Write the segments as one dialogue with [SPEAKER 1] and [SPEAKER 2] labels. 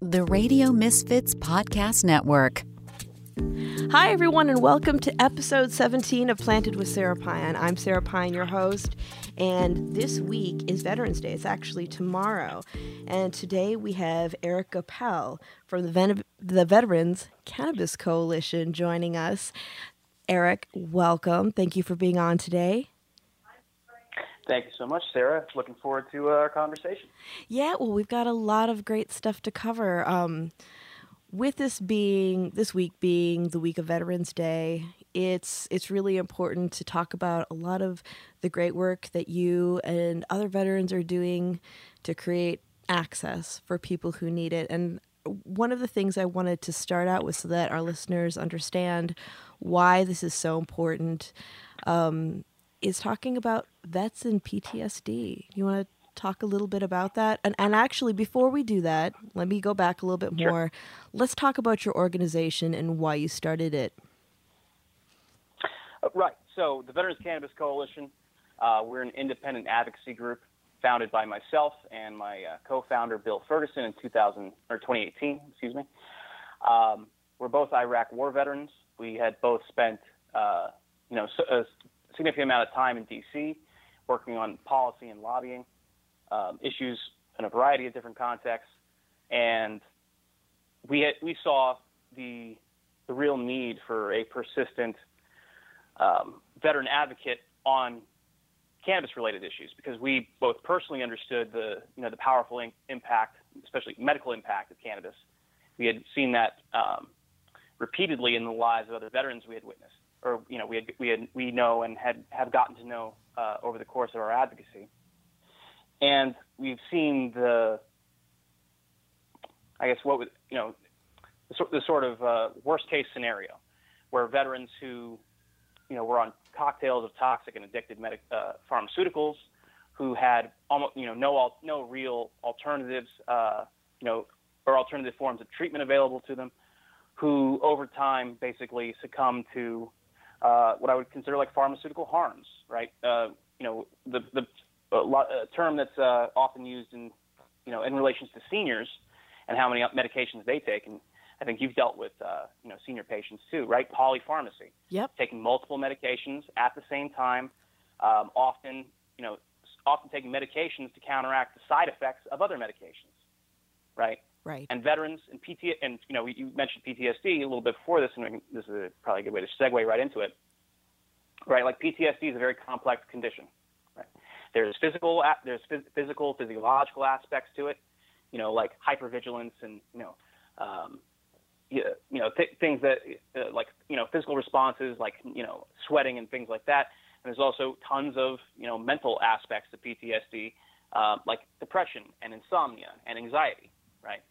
[SPEAKER 1] The Radio Misfits Podcast Network.
[SPEAKER 2] Hi, everyone, and welcome to episode 17 of Planted with Sarah Pine. I'm Sarah Pine, your host, and this week is Veterans Day. It's actually tomorrow. And today we have Eric Goepel from the, Ven- the Veterans Cannabis Coalition joining us. Eric, welcome. Thank you for being on today.
[SPEAKER 3] Thank you so much, Sarah. Looking forward to uh, our conversation.
[SPEAKER 2] Yeah, well, we've got a lot of great stuff to cover. Um, with this being this week being the week of Veterans Day, it's it's really important to talk about a lot of the great work that you and other veterans are doing to create access for people who need it. And one of the things I wanted to start out with so that our listeners understand why this is so important um, is talking about vets and PTSD. You want to talk a little bit about that? And, and actually, before we do that, let me go back a little bit
[SPEAKER 3] Sure.
[SPEAKER 2] more. Let's talk about your organization and why you started it.
[SPEAKER 3] Uh, right. So, the Veterans Cannabis Coalition, uh, we're an independent advocacy group founded by myself and my uh, co-founder Bill Ferguson in 2000 or 2018. Excuse me. Um, we're both Iraq War veterans. We had both spent, uh, you know, s- a significant amount of time in D.C. working on policy and lobbying um, issues in a variety of different contexts, and we had, we saw the the real need for a persistent um, veteran advocate on cannabis-related issues because we both personally understood the you know the powerful in- impact, especially medical impact of cannabis. We had seen that um, repeatedly in the lives of other veterans we had witnessed, or you know we had we had we know and had have gotten to know uh, over the course of our advocacy, and we've seen the I guess what would you know the, sort- the sort of uh, worst case scenario where veterans who you know were on cocktails of toxic and addicted medic, uh, pharmaceuticals who had almost you know no al- no real alternatives uh, you know or alternative forms of treatment available to them who over time basically succumb to uh, what I would consider like pharmaceutical harms right uh, you know the the lot, a term that's uh, often used in you know in relations to seniors and how many medications they take and I think you've dealt with uh, you know senior patients too right polypharmacy
[SPEAKER 2] Yep.
[SPEAKER 3] taking multiple medications at the same time, um, often, you know, often taking medications to counteract the side effects of other medications, right?
[SPEAKER 2] Right.
[SPEAKER 3] And veterans and PT and you know you mentioned PTSD a little bit before this, and this is a, probably a good way to segue right into it, right? Like PTSD is a very complex condition. Right? There's physical, there's phys- physical, physiological aspects to it, you know, like hypervigilance and you know. Um, you know th- things that uh, like you know physical responses like you know sweating and things like that and there's also tons of you know mental aspects to PTSD uh, like depression and insomnia and anxiety right?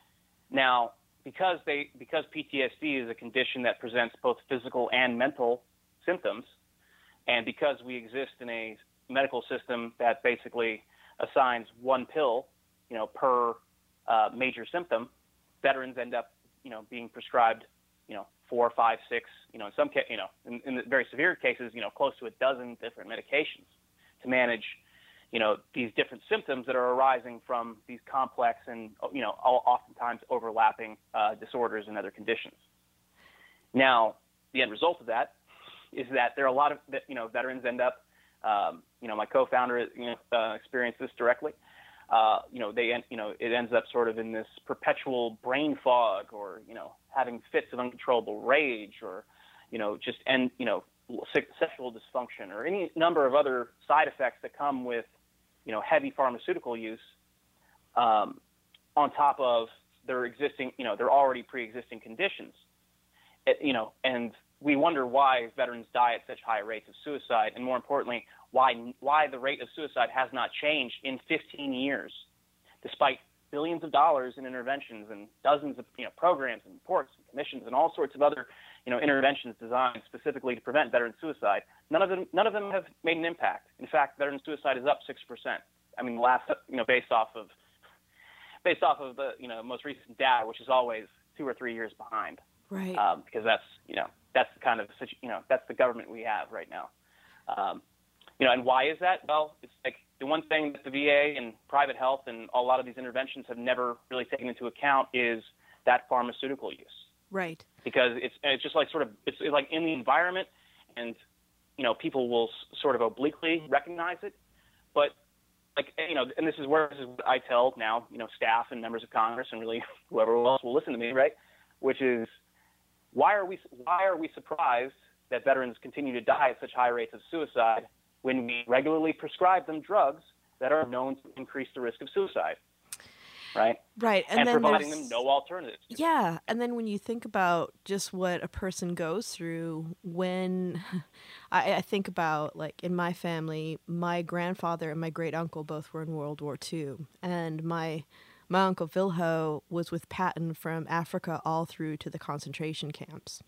[SPEAKER 3] Now because they because PTSD is a condition that presents both physical and mental symptoms and because we exist in a medical system that basically assigns one pill you know per uh, major symptom veterans end up you know, being prescribed, you know, four, five, six, you know, in some, ca- you know, in, in very severe cases, you know, close to a dozen different medications to manage, you know, these different symptoms that are arising from these complex and, you know, oftentimes overlapping uh, disorders and other conditions. Now, the end result of that is that there are a lot of, you know, veterans end up, um, you know, my co-founder, you know, uh, experienced this directly uh, you know, they, you know, it ends up sort of in this perpetual brain fog, or you know, having fits of uncontrollable rage, or you know, just and you know, sexual dysfunction, or any number of other side effects that come with, you know, heavy pharmaceutical use, um, on top of their existing, you know, their already pre-existing conditions, it, you know, and we wonder why veterans die at such high rates of suicide, and more importantly, why why the rate of suicide has not changed in 15 years, despite billions of dollars in interventions and dozens of you know programs and reports and commissions and all sorts of other you know interventions designed specifically to prevent veteran suicide. None of them none of them have made an impact. In fact, veteran suicide is up six percent. I mean, the last you know based off of based off of the you know most recent data, which is always two or three years behind
[SPEAKER 2] Right.
[SPEAKER 3] um, because that's you know that's the kind of you know that's the government we have right now. Um, you know, and why is that? Well, it's like the one thing that the VA and private health and a lot of these interventions have never really taken into account is that pharmaceutical use.
[SPEAKER 2] Right.
[SPEAKER 3] Because it's it's just like sort of it's like in the environment, and you know people will sort of obliquely recognize it, but like you know, and this is where this is what I tell now you know staff and members of Congress and really whoever else will listen to me, right? Which is why are we why are we surprised that veterans continue to die at such high rates of suicide when we regularly prescribe them drugs that are known to increase the risk of suicide, right?
[SPEAKER 2] Right. And,
[SPEAKER 3] And,
[SPEAKER 2] then
[SPEAKER 3] providing
[SPEAKER 2] there's-
[SPEAKER 3] them no alternatives.
[SPEAKER 2] Yeah, and then when you think about just what a person goes through when I, I think about like in my family, my grandfather and my great uncle both were in World War II, and my my uncle Vilho was with Patton from Africa all through to the concentration camps.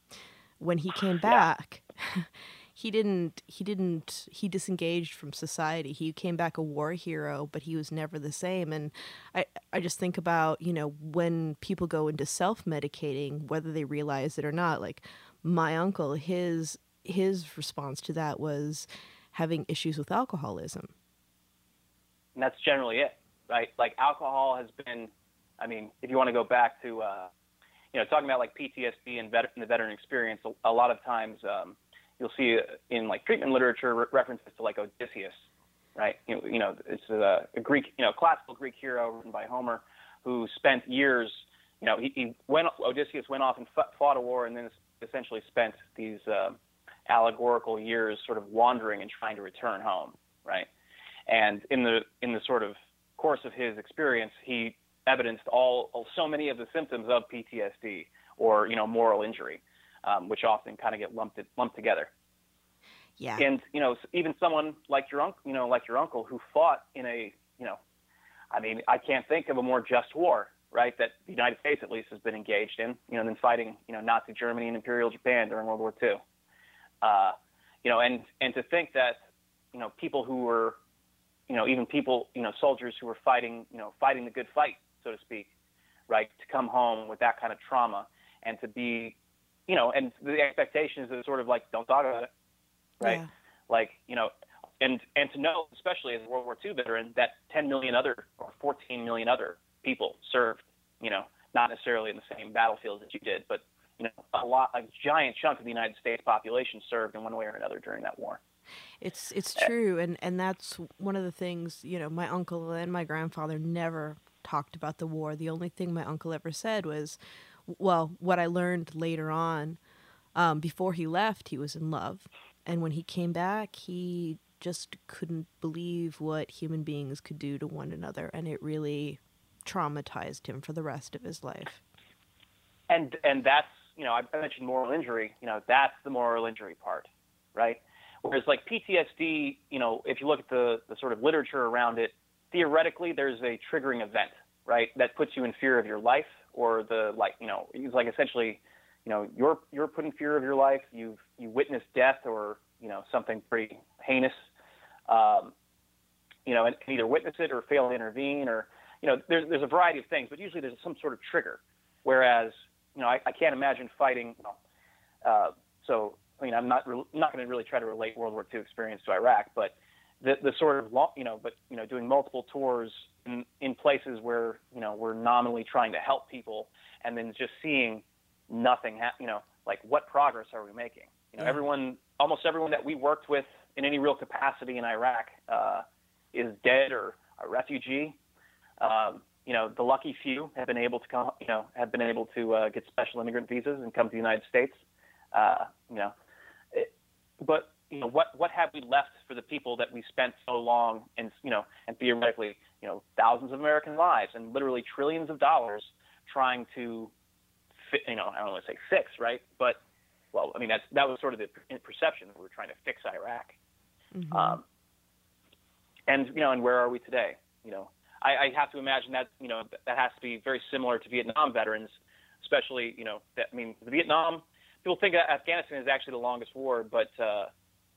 [SPEAKER 2] When he came back, he didn't he didn't he disengaged from society. He came back a war hero but he was never the same. And i i just think about you know when people go into self-medicating whether they realize it or not like my uncle his his response to that was having issues with alcoholism.
[SPEAKER 3] And that's generally it, right? Like alcohol has been, I mean, if you want to go back to, uh, you know, talking about like PTSD and, vet- the veteran experience, a, a lot of times um, you'll see in like treatment literature re- references to like Odysseus, right? You know, you know it's a, a Greek, you know, classical Greek hero written by Homer who spent years, you know, he, he went, Odysseus went off and fought a war and then essentially spent these uh, allegorical years sort of wandering and trying to return home, right? And in the in the sort of course of his experience, he evidenced all so many of the symptoms of PTSD or you know moral injury, um, which often kind of get lumped lumped together.
[SPEAKER 2] yeah
[SPEAKER 3] And you know even someone like your uncle, you know like your uncle who fought in a you know, I mean I can't think of a more just war, right? That the United States at least has been engaged in, you know, than fighting you know Nazi Germany and Imperial Japan during World War II. Uh, you know, and and to think that you know people who were you know, even people, you know, soldiers who were fighting, you know, fighting the good fight, so to speak, right, to come home with that kind of trauma and to be, you know, and the expectation is sort of like, don't talk about it, right?
[SPEAKER 2] Yeah.
[SPEAKER 3] Like, you know, and and to know, especially as a World War II veteran, that 10 million other or 14 million other people served, you know, not necessarily in the same battlefield that you did, but you know, a lot, a giant chunk of the United States population served in one way or another during that war.
[SPEAKER 2] It's it's true, and and that's one of the things you know. My uncle and my grandfather never talked about the war. The only thing my uncle ever said was, well, what I learned later on. Um, before he left, he was in love, and when he came back, he just couldn't believe what human beings could do to one another, and it really traumatized him for the rest of his life.
[SPEAKER 3] and and that's you know I mentioned moral injury. You know that's the moral injury part, right? Whereas like PTSD, you know, if you look at the the sort of literature around it, theoretically there's a triggering event, right, that puts you in fear of your life or the like, you know, it's like essentially, you know, you're you're put in fear of your life. You've you witnessed death or you know something pretty heinous. Um, you know, and either witness it or fail to intervene, or you know, there's there's a variety of things, but usually there's some sort of trigger. Whereas, you know, I, I can't imagine fighting. You know, uh, so, I mean, I'm not re- not going to really try to relate World War II experience to Iraq, but the the sort of long, you know, but you know, doing multiple tours in, in places where you know we're nominally trying to help people, and then just seeing nothing, ha- you know, like what progress are we making? You know,
[SPEAKER 2] Yeah.
[SPEAKER 3] everyone, almost everyone that we worked with in any real capacity in Iraq uh, is dead or a refugee. Um, you know, the lucky few have been able to come, you know, have been able to uh, get special immigrant visas and come to the United States. Uh, you know, it, but you know, what what have we left for the people that we spent so long and you know, and theoretically, you know, thousands of American lives and literally trillions of dollars trying to, fi- you know, I don't want to say fix, right? But well, I mean, that's that was sort of the perception that we were trying to fix Iraq.
[SPEAKER 2] Mhm.
[SPEAKER 3] Um, and you know, and where are we today? You know, I, I have to imagine that you know that has to be very similar to Vietnam veterans, especially you know that I mean the Vietnam people think that Afghanistan is actually the longest war, but uh,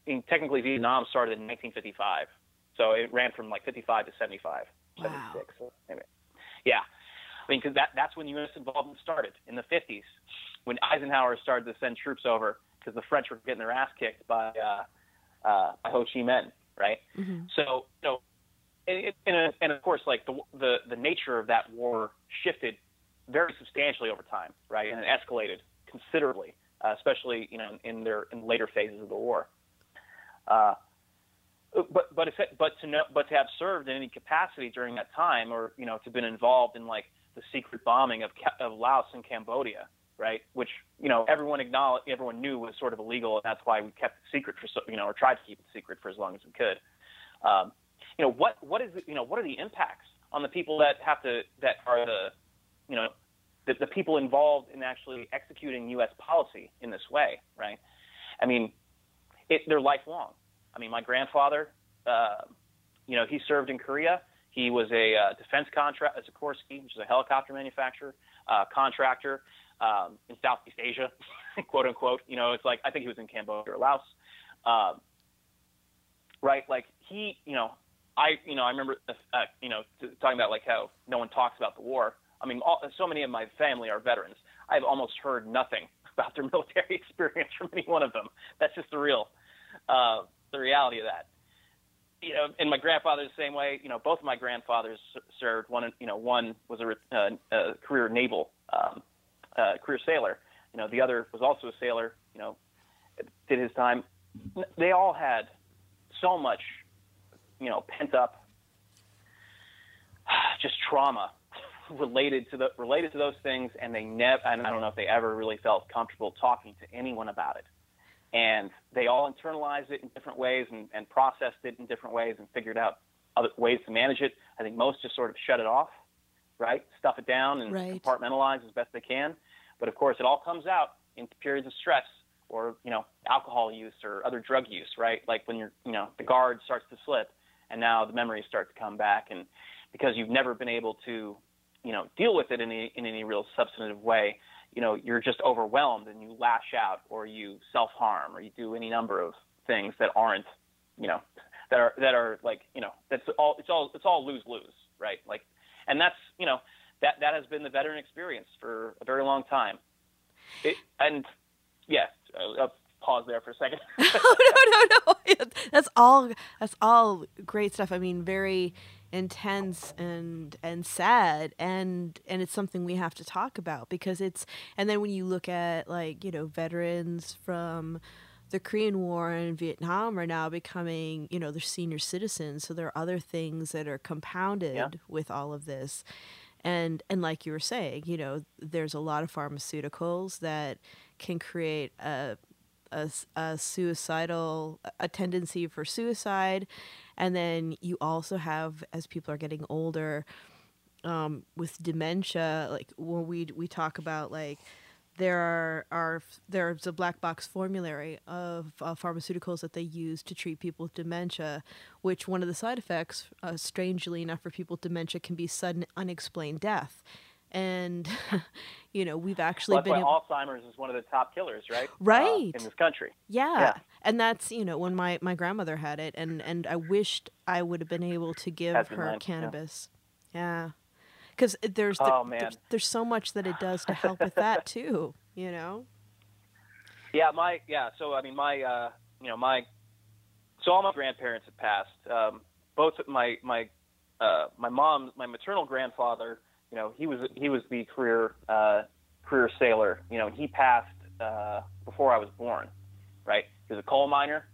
[SPEAKER 3] I mean, technically Vietnam started in 1955, so it ran from like 55 to 75,
[SPEAKER 2] Wow.
[SPEAKER 3] 76. So, anyway, yeah, I mean because that that's when U.S. involvement started in the 50s, when Eisenhower started to send troops over because the French were getting their ass kicked by uh, uh, by Ho Chi Minh, right?
[SPEAKER 2] Mhm.
[SPEAKER 3] So, you know, and, and, and of course, like the, the the nature of that war shifted very substantially over time, right, and it escalated considerably, uh, especially you know in their in later phases of the war. Uh, but but if it, but to know but to have served in any capacity during that time, or you know to been involved in like the secret bombing of of Laos and Cambodia, right? Which you know everyone acknowledged, everyone knew was sort of illegal, and that's why we kept it secret for so, you know or tried to keep it secret for as long as we could. Um, you know what what is you know what are the impacts on the people that have to that are the you know the, the people involved in actually executing U.S. policy in this way, right? I mean, it, they're lifelong. I mean, my grandfather, uh, you know, he served in Korea. He was a uh, defense contract, a Sikorsky, which is a helicopter manufacturer, uh, contractor um, in Southeast Asia, quote unquote. You know, it's like I think he was in Cambodia or Laos, um, right? Like he, you know, I, you know, I remember, uh, you know, talking about like how no one talks about the war. I mean, all, so many of my family are veterans. I've almost heard nothing about their military experience from any one of them. That's just the real, uh, the reality of that. You know, and my grandfather the same way. You know, both of my grandfathers served. One, you know, one was a, uh, a career naval, um, uh, career sailor. You know, the other was also a sailor. You know, did his time. They all had so much, you know, pent up, just trauma related to the related to those things, and they never. And I don't know if they ever really felt comfortable talking to anyone about it and they all internalized it in different ways and, and processed it in different ways and figured out other ways to manage it. I think most just sort of shut it off, right? Stuff it down and right. compartmentalize as best they can. But of course, it all comes out in periods of stress or you know alcohol use or other drug use, right? Like when you're you know the guard starts to slip and now the memories start to come back and because you've never been able to you know deal with it in any in any real substantive way you know you're just overwhelmed and you lash out or you self harm or you do any number of things that aren't you know that are that are like you know that's all it's all it's all lose lose right? Like and that's you know that that has been the veteran experience for a very long time. It, and yeah I'll pause there for a second.
[SPEAKER 2] No no no no. That's all that's all great stuff. I mean very intense and and sad and and it's something we have to talk about because it's and then when you look at like you know veterans from the Korean War and Vietnam are now becoming, you know, they're senior citizens. So there are other things that are compounded yeah. with all of this. And and like you were saying, you know, there's a lot of pharmaceuticals that can create a a, a suicidal a tendency for suicide. And then you also have, as people are getting older, um, with dementia, like when we we talk about like there are, are there's a black box formulary of uh, pharmaceuticals that they use to treat people with dementia, which one of the side effects, uh, strangely enough, for people with dementia can be sudden unexplained death and you know we've actually
[SPEAKER 3] well,
[SPEAKER 2] been
[SPEAKER 3] able... Alzheimer's is one of the top killers, right? Uh,
[SPEAKER 2] right
[SPEAKER 3] uh, in this country.
[SPEAKER 2] Yeah. yeah. and that's you know when my my grandmother had it, and and I wished I would have been able to give her cannabis. Yeah, because yeah. there's the,
[SPEAKER 3] oh,
[SPEAKER 2] there's, there's so much that it does to help with that too. You know.
[SPEAKER 3] Yeah, my yeah. So I mean, my uh, you know my so all my grandparents have passed. Um, both my my uh, my mom, my maternal grandfather you know, he was he was the career uh, career sailor. You know, he passed uh, before I was born. Right? He was a coal miner.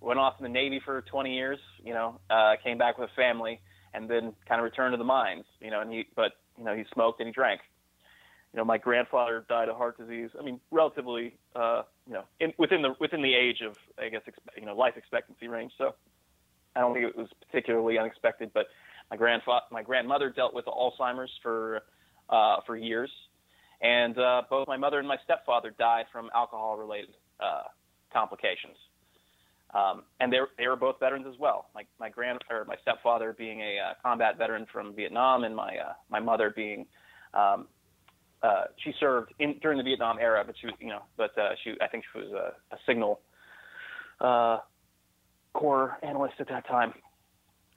[SPEAKER 3] Went off in the Navy for 20 years. You know, uh, came back with a family, and then kind of returned to the mines. You know, and he but you know he smoked and he drank. You know, my grandfather died of heart disease. I mean, relatively, uh, you know, in, within the within the age of, I guess, expe- you know, life expectancy range. So, I don't think it was particularly unexpected. But my grandfather, my grandmother dealt with Alzheimer's for uh, for years, and uh, both my mother and my stepfather died from alcohol-related uh, complications. Um, and they they were both veterans as well. My my grand or my stepfather being a uh, combat veteran from Vietnam, and my uh, my mother being um, uh, she served in during the Vietnam era, but she was you know but uh, she I think she was a, a signal uh, corps analyst at that time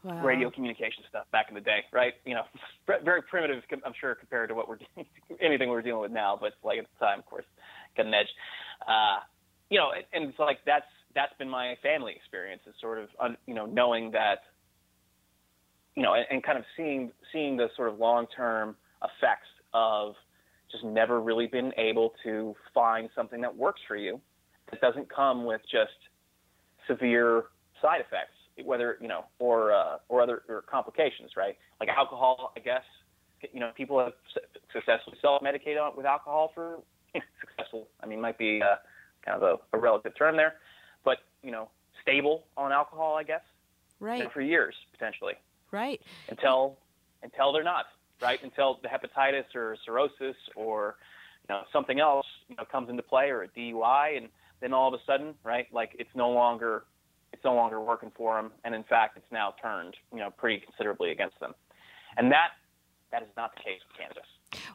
[SPEAKER 3] wow. radio communication stuff back in the day, right? You know, very primitive, I'm sure, compared to what we're anything we're dealing with now. But like at the time, of course, got an edge. Uh, you know, and it's like that's that's been my family experience is sort of you know knowing that you know, and, and kind of seeing seeing the sort of long term effects of just never really been able to find something that works for you that doesn't come with just severe side effects, whether you know, or uh, or other or complications, right? Like alcohol, I guess. You know, people have successfully self-medicated with alcohol for successful. I mean, might be uh, kind of a, a relative term there, but you know, stable on alcohol, I guess.
[SPEAKER 2] Right.
[SPEAKER 3] For years, potentially.
[SPEAKER 2] Right.
[SPEAKER 3] Until until they're not right? Until the hepatitis or cirrhosis or you know something else you know comes into play or a DUI, and then all of a sudden, right? Like it's no longer it's no longer working for them, and in fact, it's now turned you know pretty considerably against them, and that that is not the case with cannabis.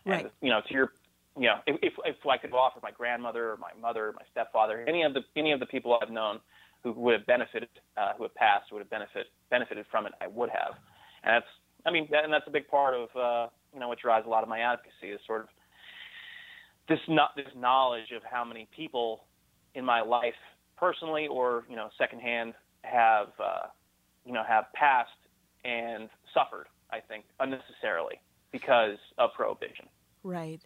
[SPEAKER 2] Right.
[SPEAKER 3] And, you know, to your you know, if, if, if I could offer my grandmother or my mother, my stepfather, any of the any of the people I've known who would have benefited, uh, who have passed, would have benefit benefited from it, I would have, and that's I mean, and that's a big part of uh, you know what drives a lot of my advocacy is sort of this not this knowledge of how many people in my life personally or you know secondhand have uh, you know have passed and suffered. I think unnecessarily because of prohibition.
[SPEAKER 2] Right,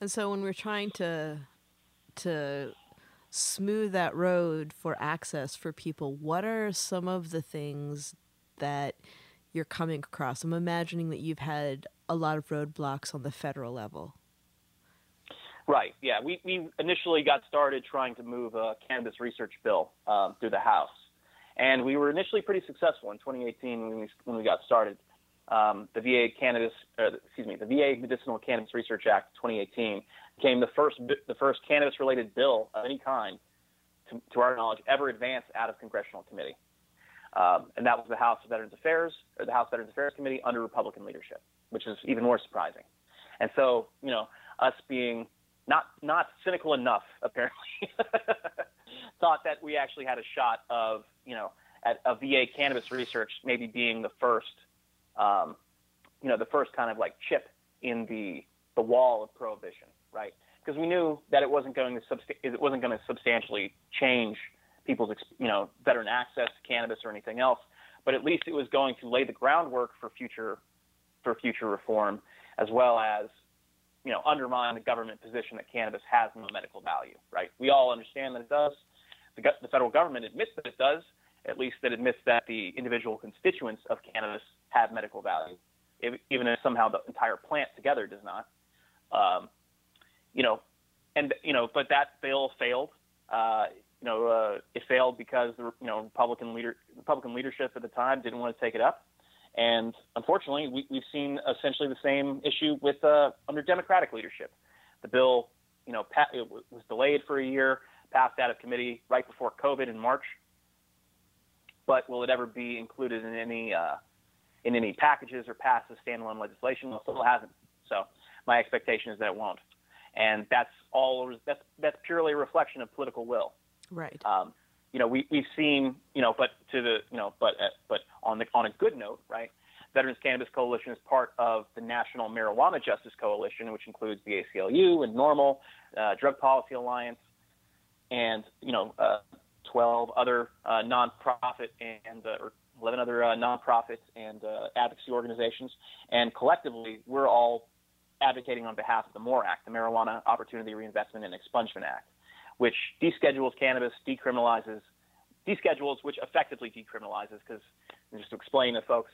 [SPEAKER 2] and so when we're trying to to smooth that road for access for people, what are some of the things that you're coming across? I'm imagining that you've had a lot of roadblocks on the federal level.
[SPEAKER 3] Right. Yeah. We, we initially got started trying to move a cannabis research bill um, through the House, and we were initially pretty successful in 2018 when we when we got started. Um, the VA cannabis, uh, excuse me, the VA Medicinal Cannabis Research Act 2018 became the first the first cannabis related bill of any kind, to, to our knowledge, ever advanced out of congressional committee. Um, and that was the House Veterans Affairs or the House Veterans Affairs Committee under Republican leadership, which is even more surprising. And so, you know, us being not not cynical enough, apparently, thought that we actually had a shot of, you know, at a VA cannabis research maybe being the first, um, you know, the first kind of like chip in the the wall of prohibition, right? Because we knew that it wasn't going to subst- it wasn't going to substantially change people's you know veteran access to cannabis or anything else, but at least it was going to lay the groundwork for future for future reform, as well as you know undermine the government position that cannabis has no medical value. Right? We all understand that it does. The, the federal government admits that it does. At least that admits that the individual constituents of cannabis have medical value, if, even if somehow the entire plant together does not. Um, you know, and you know, but that bill failed. Uh, you know, uh, it failed because the you know Republican leader Republican leadership at the time didn't want to take it up, and unfortunately, we, we've seen essentially the same issue with uh, under Democratic leadership. The bill, you know, pa- it was delayed for a year, passed out of committee right before COVID in March. But will it ever be included in any uh, in any packages or pass as standalone legislation? Well, it still hasn't. So my expectation is that it won't, and that's all. That's that's purely a reflection of political will.
[SPEAKER 2] Right.
[SPEAKER 3] Um, you know, we we've seen, you know, but to the, you know, but uh, but on the on a good note, right? Veterans Cannabis Coalition is part of the National Marijuana Justice Coalition, which includes the ACLU and NORML, uh, Drug Policy Alliance, and you know, uh, 12 other uh, nonprofit and uh, or 11 other uh, nonprofits and uh, advocacy organizations, and collectively, we're all advocating on behalf of the MORE Act, the Marijuana Opportunity Reinvestment and Expungement Act which deschedules cannabis, decriminalizes, deschedules, which effectively decriminalizes, because just to explain to folks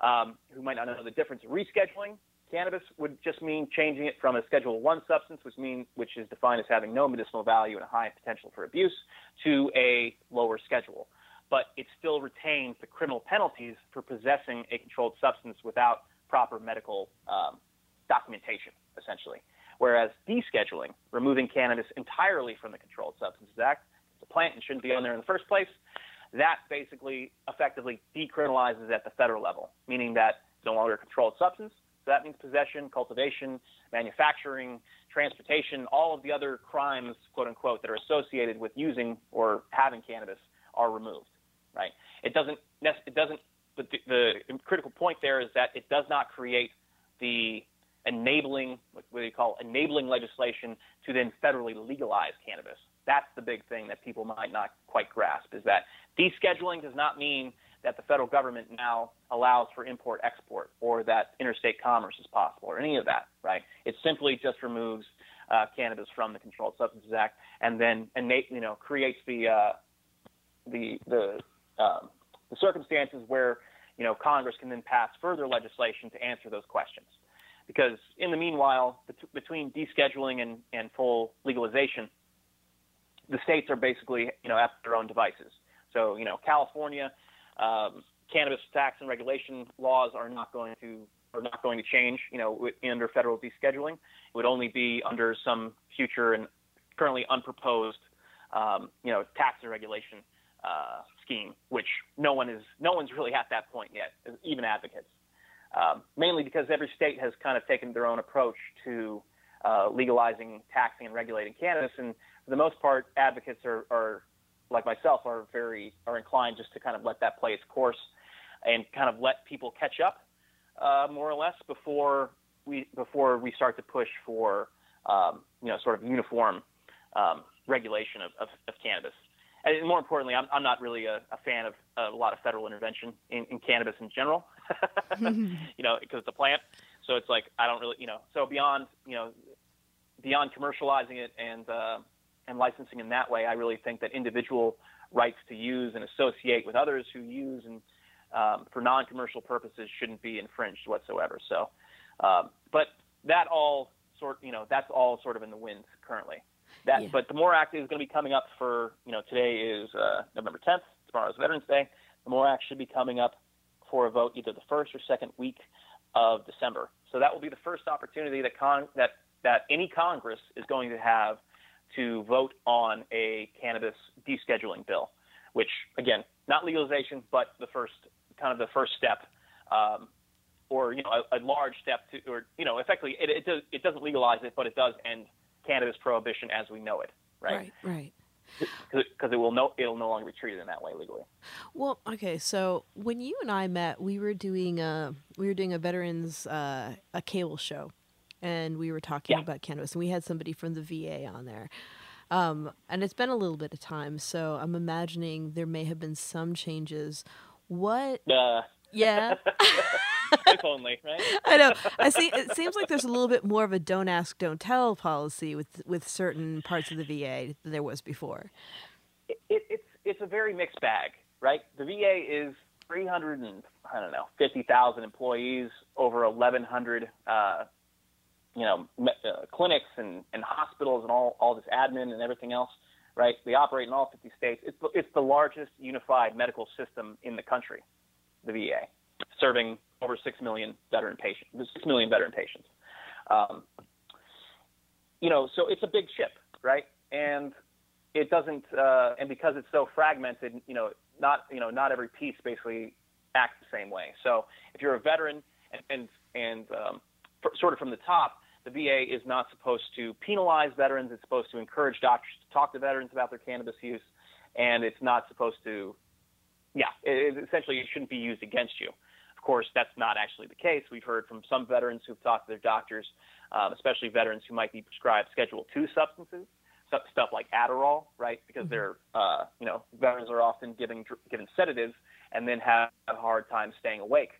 [SPEAKER 3] um, who might not know the difference, rescheduling cannabis would just mean changing it from a Schedule One substance, which mean which is defined as having no medicinal value and a high potential for abuse, to a lower schedule. But it still retains the criminal penalties for possessing a controlled substance without proper medical um, documentation, essentially. Whereas descheduling, removing cannabis entirely from the Controlled Substances Act, it's a plant and shouldn't be on there in the first place, that basically effectively decriminalizes at the federal level, meaning that it's no longer a controlled substance. So that means possession, cultivation, manufacturing, transportation, all of the other crimes, quote unquote, that are associated with using or having cannabis are removed. Right? It doesn't. It doesn't. The, the critical point there is that it does not create the enabling what they call enabling legislation to then federally legalize cannabis. That's the big thing that people might not quite grasp is that descheduling does not mean that the federal government now allows for import export or that interstate commerce is possible or any of that, right? It simply just removes uh, cannabis from the Controlled Substances Act and then and you know creates the uh, the the um, the circumstances where you know Congress can then pass further legislation to answer those questions. Because in the meanwhile, bet- between descheduling and, and full legalization, the states are basically you know at their own devices. So you know California, um, cannabis tax and regulation laws are not going to are not going to change. You know under federal descheduling, it would only be under some future and currently unproposed um, you know tax and regulation uh, scheme, which no one is no one's really at that point yet, even advocates. Um, mainly because every state has kind of taken their own approach to uh, legalizing, taxing, and regulating cannabis, and for the most part, advocates are, are like myself are very are inclined just to kind of let that play its course and kind of let people catch up uh, more or less before we before we start to push for um, you know sort of uniform um, regulation of, of, of, cannabis. And more importantly, I'm, I'm not really a, a fan of a lot of federal intervention in, in cannabis in general. you know, because it's a plant. So it's like I don't really, you know. So beyond, you know, beyond commercializing it and uh, and licensing in that way, I really think that individual rights to use and associate with others who use and um, for non-commercial purposes shouldn't be infringed whatsoever. So, um, but that all sort, you know, that's all sort of in the wind currently. That, yeah. but the MORE Act is going to be coming up for, you know, today is uh, November 10th. Tomorrow is Veterans Day. The MORE Act should be coming up for a vote either the first or second week of December. So that will be the first opportunity that con- that that any Congress is going to have to vote on a cannabis descheduling bill, which again, not legalization, but the first kind of the first step, um, or you know, a, a, large step to, or you know, effectively, it, it does it doesn't legalize it, but it does end cannabis prohibition as we know it. Right.
[SPEAKER 2] Right. Right
[SPEAKER 3] because it will no it'll no longer be treated in that way legally.
[SPEAKER 2] Well, okay, so when you and I met, we were doing a we were doing a veterans uh, a cable show, and we were talking yeah. about cannabis, and we had somebody from the VA on there. Um, and it's been a little bit of time, so I'm imagining there may have been some changes. What?
[SPEAKER 3] Uh.
[SPEAKER 2] Yeah.
[SPEAKER 3] if only, right?
[SPEAKER 2] I know. I see. It seems like there's a little bit more of a "don't ask, don't tell" policy with with certain parts of the VA than there was before.
[SPEAKER 3] It, it, it's it's a very mixed bag, right? The VA is 300 and I don't know 50,000 employees, over 1,100 uh, you know uh, clinics and, and hospitals and all all this admin and everything else. Right? They operate in all 50 states. It's it's the largest unified medical system in the country, the VA, serving over six million veteran patients, six million veteran patients. Um, you know, so it's a big ship, right? And it doesn't, uh, and because it's so fragmented, you know, not you know not every piece basically acts the same way. So if you're a veteran and and, and um, for, sort of from the top, the VA is not supposed to penalize veterans. It's supposed to encourage doctors to talk to veterans about their cannabis use, and it's not supposed to, yeah, it, it essentially it shouldn't be used against you course, that's not actually the case. We've heard from some veterans who've talked to their doctors, um, especially veterans who might be prescribed Schedule II substances, stuff like Adderall, right? Because mm-hmm. they're, uh, you know, veterans are often given given sedatives and then have a hard time staying awake.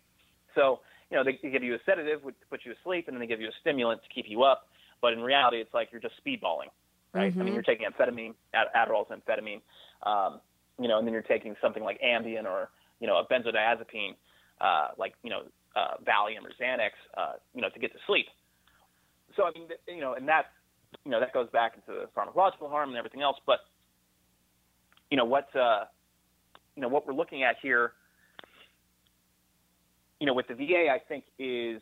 [SPEAKER 3] So, you know, they, give you a sedative to put you asleep, and then they give you a stimulant to keep you up. But in reality, it's like you're just speedballing, right? Mm-hmm. I mean, mm-hmm. you're taking amphetamine, Ad- Adderall's amphetamine, um, you know, and then you're taking something like Ambien or you know a benzodiazepine uh, like you know uh, Valium or Xanax, uh, you know, to get to sleep. So I mean, you know, and that you know that goes back into the pharmacological harm and everything else. But you know what uh, you know what we're looking at here, you know, with the VA, I think is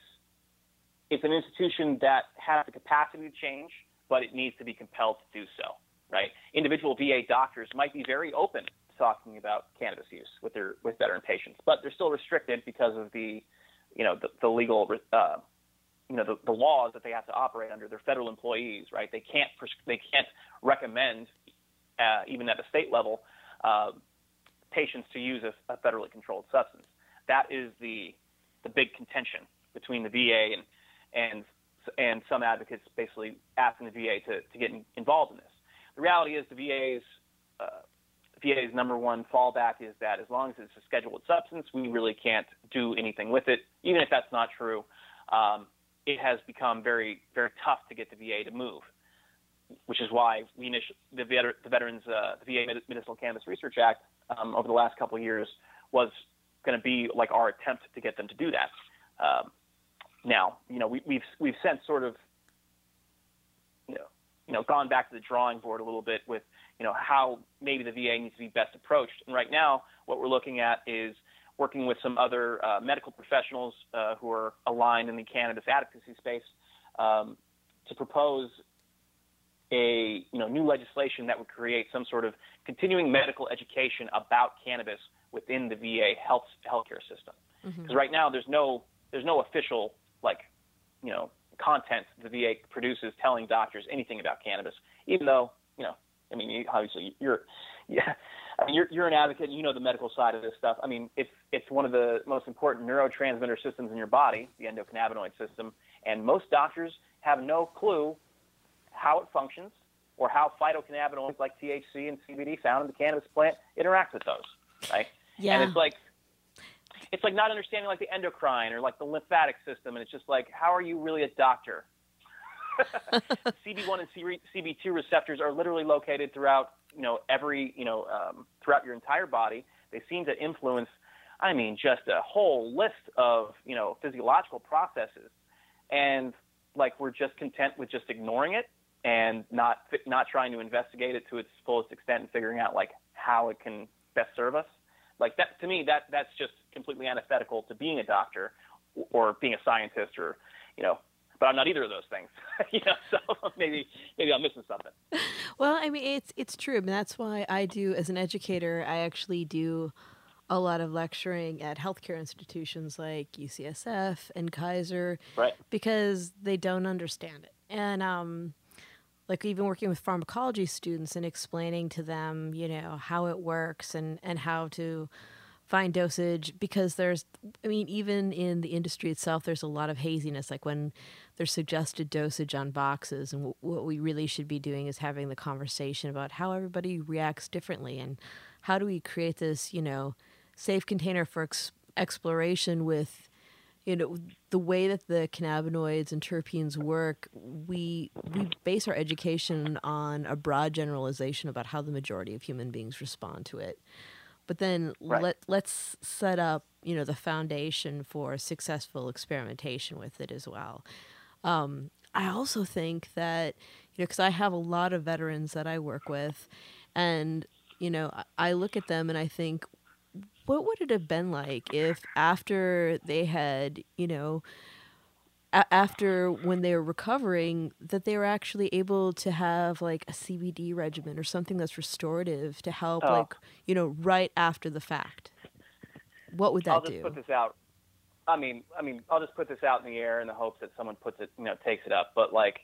[SPEAKER 3] it's an institution that has the capacity to change, but it needs to be compelled to do so. Right? Individual VA doctors might be very open talking about cannabis use with their with veteran patients, but they're still restricted because of the, you know, the, the legal, uh, you know, the, the laws that they have to operate under. They're federal employees, right? They can't they can't recommend, uh, even at the state level, uh, patients to use a, a federally controlled substance. That is the the big contention between the VA and and and some advocates basically asking the VA to, to get in, involved in this. The reality is the VA's EPA's number one fallback is that as long as it's a scheduled substance, we really can't do anything with it. Even if that's not true, um, it has become very, very tough to get the VA to move, which is why we initially, the, veter- the Veterans, uh, the VA Medicinal Cannabis Research Act um, over the last couple of years was going to be like our attempt to get them to do that. Um, now, you know, we, we've we've since sort of, you know, you know, gone back to the drawing board a little bit with, you know, how maybe the VA needs to be best approached. And right now, what we're looking at is working with some other uh, medical professionals uh, who are aligned in the cannabis advocacy space um, to propose a you know new legislation that would create some sort of continuing medical education about cannabis within the VA health healthcare system. Because mm-hmm. right now there's no there's no official like you know content the VA produces telling doctors anything about cannabis, even though you know I mean obviously you're yeah I mean, you're, you're an advocate. And you know the medical side of this stuff. I mean, it's it's one of the most important neurotransmitter systems in your body, the endocannabinoid system, and most doctors have no clue how it functions or how phytocannabinoids like THC and CBD found in the cannabis plant interact with those, right?
[SPEAKER 2] Yeah.
[SPEAKER 3] And it's like it's like not understanding like the endocrine or like the lymphatic system, and it's just like, how are you really a doctor? CB1 and CB2 receptors are literally located throughout you know every you know um, throughout your entire body. They seem to influence, I mean, just a whole list of you know physiological processes, and like we're just content with just ignoring it and not not trying to investigate it to its fullest extent and figuring out like how it can best serve us. Like that to me, that that's just completely antithetical to being a doctor or being a scientist or you know but I'm not either of those things. you know, so maybe maybe I'm missing something.
[SPEAKER 2] Well, I mean, it's it's true. I mean, that's why I do as an educator. I actually do a lot of lecturing at healthcare institutions like UCSF and Kaiser,
[SPEAKER 3] right?
[SPEAKER 2] Because they don't understand it, and um, like even working with pharmacology students and explaining to them, you know, how it works and and how to fine dosage because there's i mean even in the industry itself there's a lot of haziness like when there's suggested dosage on boxes and w- what we really should be doing is having the conversation about how everybody reacts differently and how do we create this you know safe container for ex- exploration with you know the way that the cannabinoids and terpenes work we we base our education on a broad generalization about how the majority of human beings respond to it but then
[SPEAKER 3] right.
[SPEAKER 2] let let's set up you know the foundation for successful experimentation with it as well. Um, I also think that you know because I have a lot of veterans that I work with, and you know I look at them and I think, what would it have been like if after they had you know a- after when they were recovering that they were actually able to have like a CBD regimen or something that's restorative to help oh. like you know right after the fact. What would that
[SPEAKER 3] I'll just
[SPEAKER 2] do?
[SPEAKER 3] put this out. I mean, I mean, I'll just put this out in the air in the hopes that someone puts it, you know, takes it up. But like,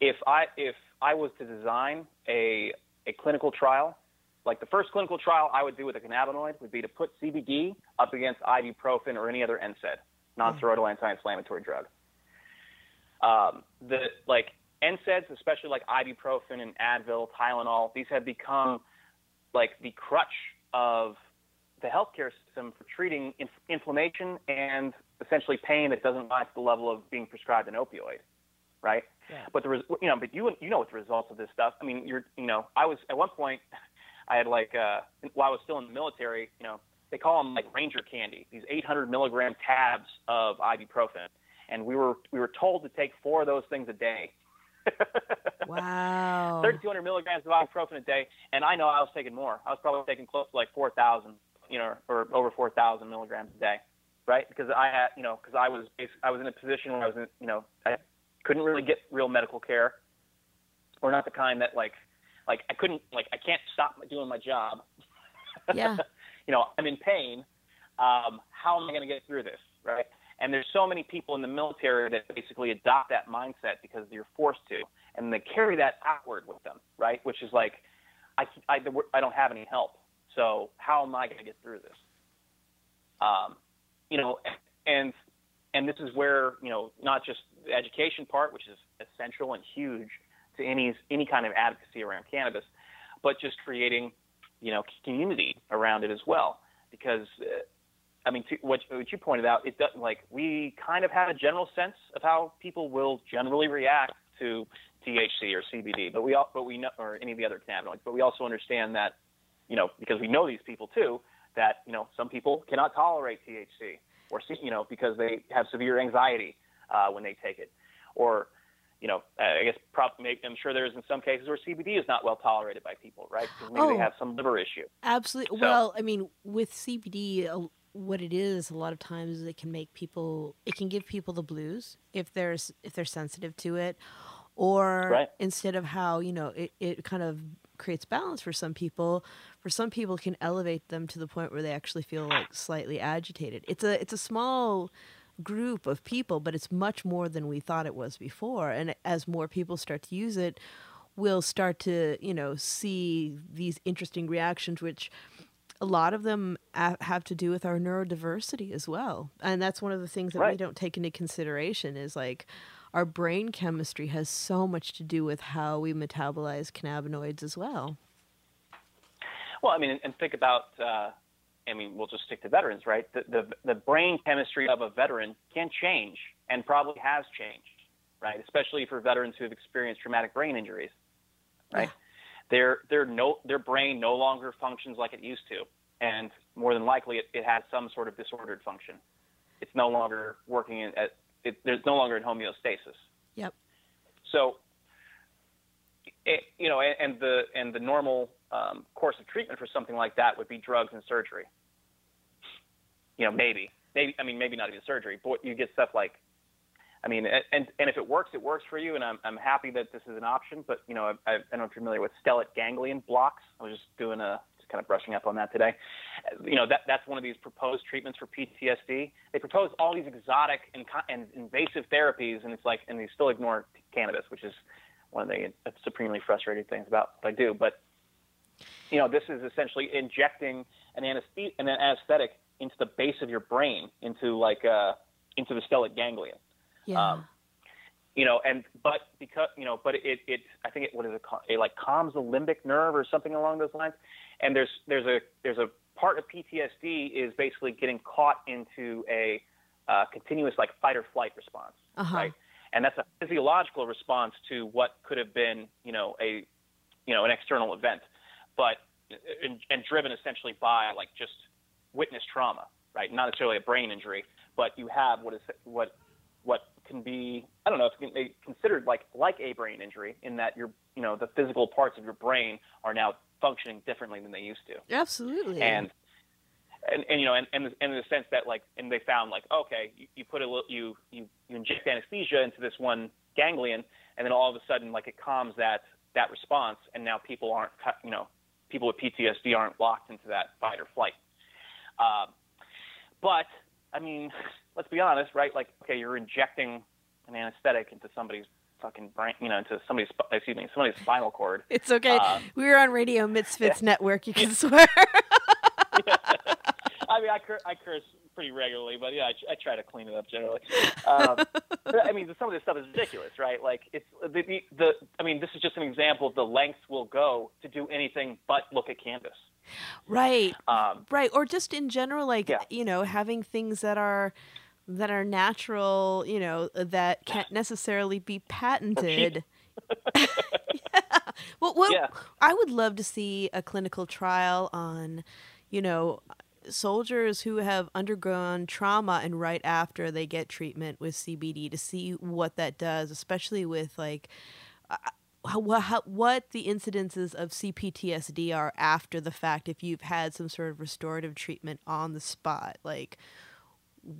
[SPEAKER 3] if I if I was to design a a clinical trial, like the first clinical trial I would do with a cannabinoid would be to put CBD up against ibuprofen or any other NSAID, non-steroidal mm. anti-inflammatory drug um, the like NSAIDs, especially like ibuprofen and Advil, Tylenol, these have become like the crutch of the healthcare system for treating inf- inflammation and essentially pain that doesn't rise to the level of being prescribed an opioid, right?
[SPEAKER 2] Yeah.
[SPEAKER 3] But the res- you know, but you you know what the results of this stuff. I mean, you're you know, I was at one point, I had like uh, while I was still in the military, you know, they call them like Ranger candy, these 800 milligram tabs of ibuprofen and we were we were told to take four of those things a day.
[SPEAKER 2] wow.
[SPEAKER 3] 3,200 milligrams of ibuprofen a day, and I know I was taking more. I was probably taking close to like 4,000, you know, or over 4,000 milligrams a day, right? Because I had, you know, because I was I was in a position where I was, in, you know, I couldn't really get real medical care, or not the kind that like, like I couldn't like I can't stop doing my job.
[SPEAKER 2] Yeah.
[SPEAKER 3] you know, I'm in pain. Um, how am I going to get through this, right? And there's so many people in the military that basically adopt that mindset because you're forced to, and they carry that outward with them, right? Which is like, I, I, I don't have any help, so how am I going to get through this? Um, you know, and and this is where you know not just the education part, which is essential and huge to any any kind of advocacy around cannabis, but just creating you know community around it as well because uh, I mean to, what what you pointed out it doesn't like we kind of have a general sense of how people will generally react to THC or CBD but we all but we know or any of the other cannabinoids but we also understand that you know because we know these people too that you know some people cannot tolerate THC or you know because they have severe anxiety uh, when they take it or you know, I guess prob- I'm sure there's in some cases where CBD is not well tolerated by people, right? Because maybe
[SPEAKER 2] Oh.
[SPEAKER 3] they have some liver issue.
[SPEAKER 2] Absolutely.
[SPEAKER 3] So-
[SPEAKER 2] Well, I mean, with CBD, uh, what it is, a lot of times it can make people, it can give people the blues if there's if they're sensitive to it, or
[SPEAKER 3] Right.
[SPEAKER 2] instead of how you know it, it kind of creates balance for some people. For some people, it can elevate them to the point where they actually feel like slightly agitated. It's a it's a small group of people, but it's much more than we thought it was before. And as more people start to use it, we'll start to, you know, see these interesting reactions, which a lot of them have to do with our neurodiversity as well. And that's one of the things that we don't take into consideration is like our brain chemistry has so much to do with how we metabolize cannabinoids as well.
[SPEAKER 3] Well, I mean, and think about, uh, I mean, we'll just stick to veterans, right? The, the, the brain chemistry of a veteran can change and probably has changed, right? Especially for veterans who have experienced traumatic brain injuries, right? Their, their, no, their brain no longer functions like it used to. And more than likely, it, it has some sort of disordered function. It's no longer working in, at, it, there's no longer in homeostasis.
[SPEAKER 2] Yep.
[SPEAKER 3] So, it, you know, and, and the and the normal um, course of treatment for something like that would be drugs and surgery. You know, maybe, maybe I mean, maybe not even surgery, but you get stuff like, I mean, and and if it works, it works for you, and I'm I'm happy that this is an option. But you know, I, I don't know if you're familiar with stellate ganglion blocks. I was just doing a just kind of brushing up on that today. You know, that that's one of these proposed treatments for PTSD. They propose all these exotic and, and invasive therapies, and it's like, and they still ignore cannabis, which is one of the supremely frustrating things about what I do. But you know, this is essentially injecting an, anesthe- an anesthetic into the base of your brain, into like uh, into the stellate ganglion.
[SPEAKER 2] Yeah.
[SPEAKER 3] Um, you know, and but because you know, but it it I think it what is it called? It like calms the limbic nerve or something along those lines. And there's there's a there's a part of PTSD is basically getting caught into a uh, continuous like fight or flight response,
[SPEAKER 2] Uh-huh.
[SPEAKER 3] right? And that's a physiological response to what could have been you know a you know an external event, but and, and driven essentially by like just witness trauma, right? Not necessarily a brain injury, but you have what is what what can be I don't know if it can be considered like like a brain injury in that your you know the physical parts of your brain are now functioning differently than they used to,
[SPEAKER 2] Absolutely.
[SPEAKER 3] and and, and you know and, and and in the sense that like and they found like okay you, you put a little you you you inject anesthesia into this one ganglion and then all of a sudden like it calms that that response and now people aren't you know people with PTSD aren't locked into that fight or flight. Um, but I mean, let's be honest, right? Like, okay, you're injecting an anesthetic into somebody's fucking brain, you know, into somebody's excuse me, somebody's spinal cord.
[SPEAKER 2] it's okay.
[SPEAKER 3] uh,
[SPEAKER 2] We're on Radio Misfits Network. You can swear.
[SPEAKER 3] I mean, I, cur- I curse pretty regularly, but yeah, I, I try to clean it up generally. Um, I mean, some of this stuff is ridiculous, right? Like, it's the, the the. I mean, this is just an example of the lengths we'll go to do anything but look at cannabis.
[SPEAKER 2] right.
[SPEAKER 3] Um,
[SPEAKER 2] right or just in general like
[SPEAKER 3] Yeah.
[SPEAKER 2] you know having things that are that are natural you know uh, that can't necessarily be patented yeah. well what
[SPEAKER 3] Yeah.
[SPEAKER 2] i would love to see a clinical trial on you know soldiers who have undergone trauma and right after they get treatment with cbd to see what that does especially with like uh, how, how, what the incidences of CPTSD are after the fact if you've had some sort of restorative treatment on the spot like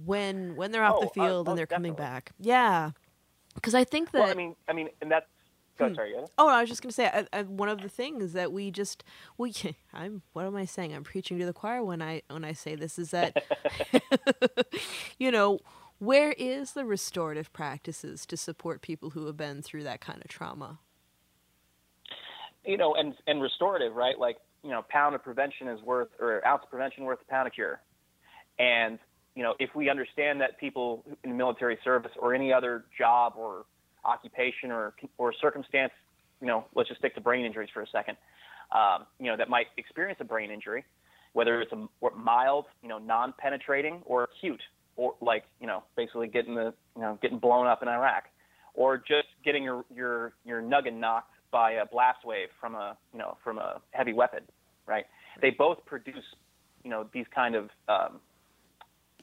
[SPEAKER 2] when when they're off
[SPEAKER 3] Oh,
[SPEAKER 2] the
[SPEAKER 3] uh,
[SPEAKER 2] field and they're coming back yeah because i think that
[SPEAKER 3] well, I mean, I mean, and that's. Go, sorry, go ahead.
[SPEAKER 2] Oh, I was just gonna say I, I, one of the things that we just we I'm what am I saying? I'm preaching to the choir when I when I say this is that you know where is the restorative practices to support people who have been through that kind of trauma?
[SPEAKER 3] you know, and and restorative, right? Like, you know, pound of prevention is worth, or ounce of prevention worth a pound of cure. And you know, if we understand that people in military service or any other job or occupation or or circumstance you know, let's just stick to brain injuries for a second. Um, you know, that might experience a brain injury, whether it's a mild, you know, non-penetrating or acute, or like, you know, basically getting the, you know, getting blown up in Iraq, or just getting your your your noggin knocked by a blast wave from a, you know, from a heavy weapon, right? They both produce, you know, these kind of um,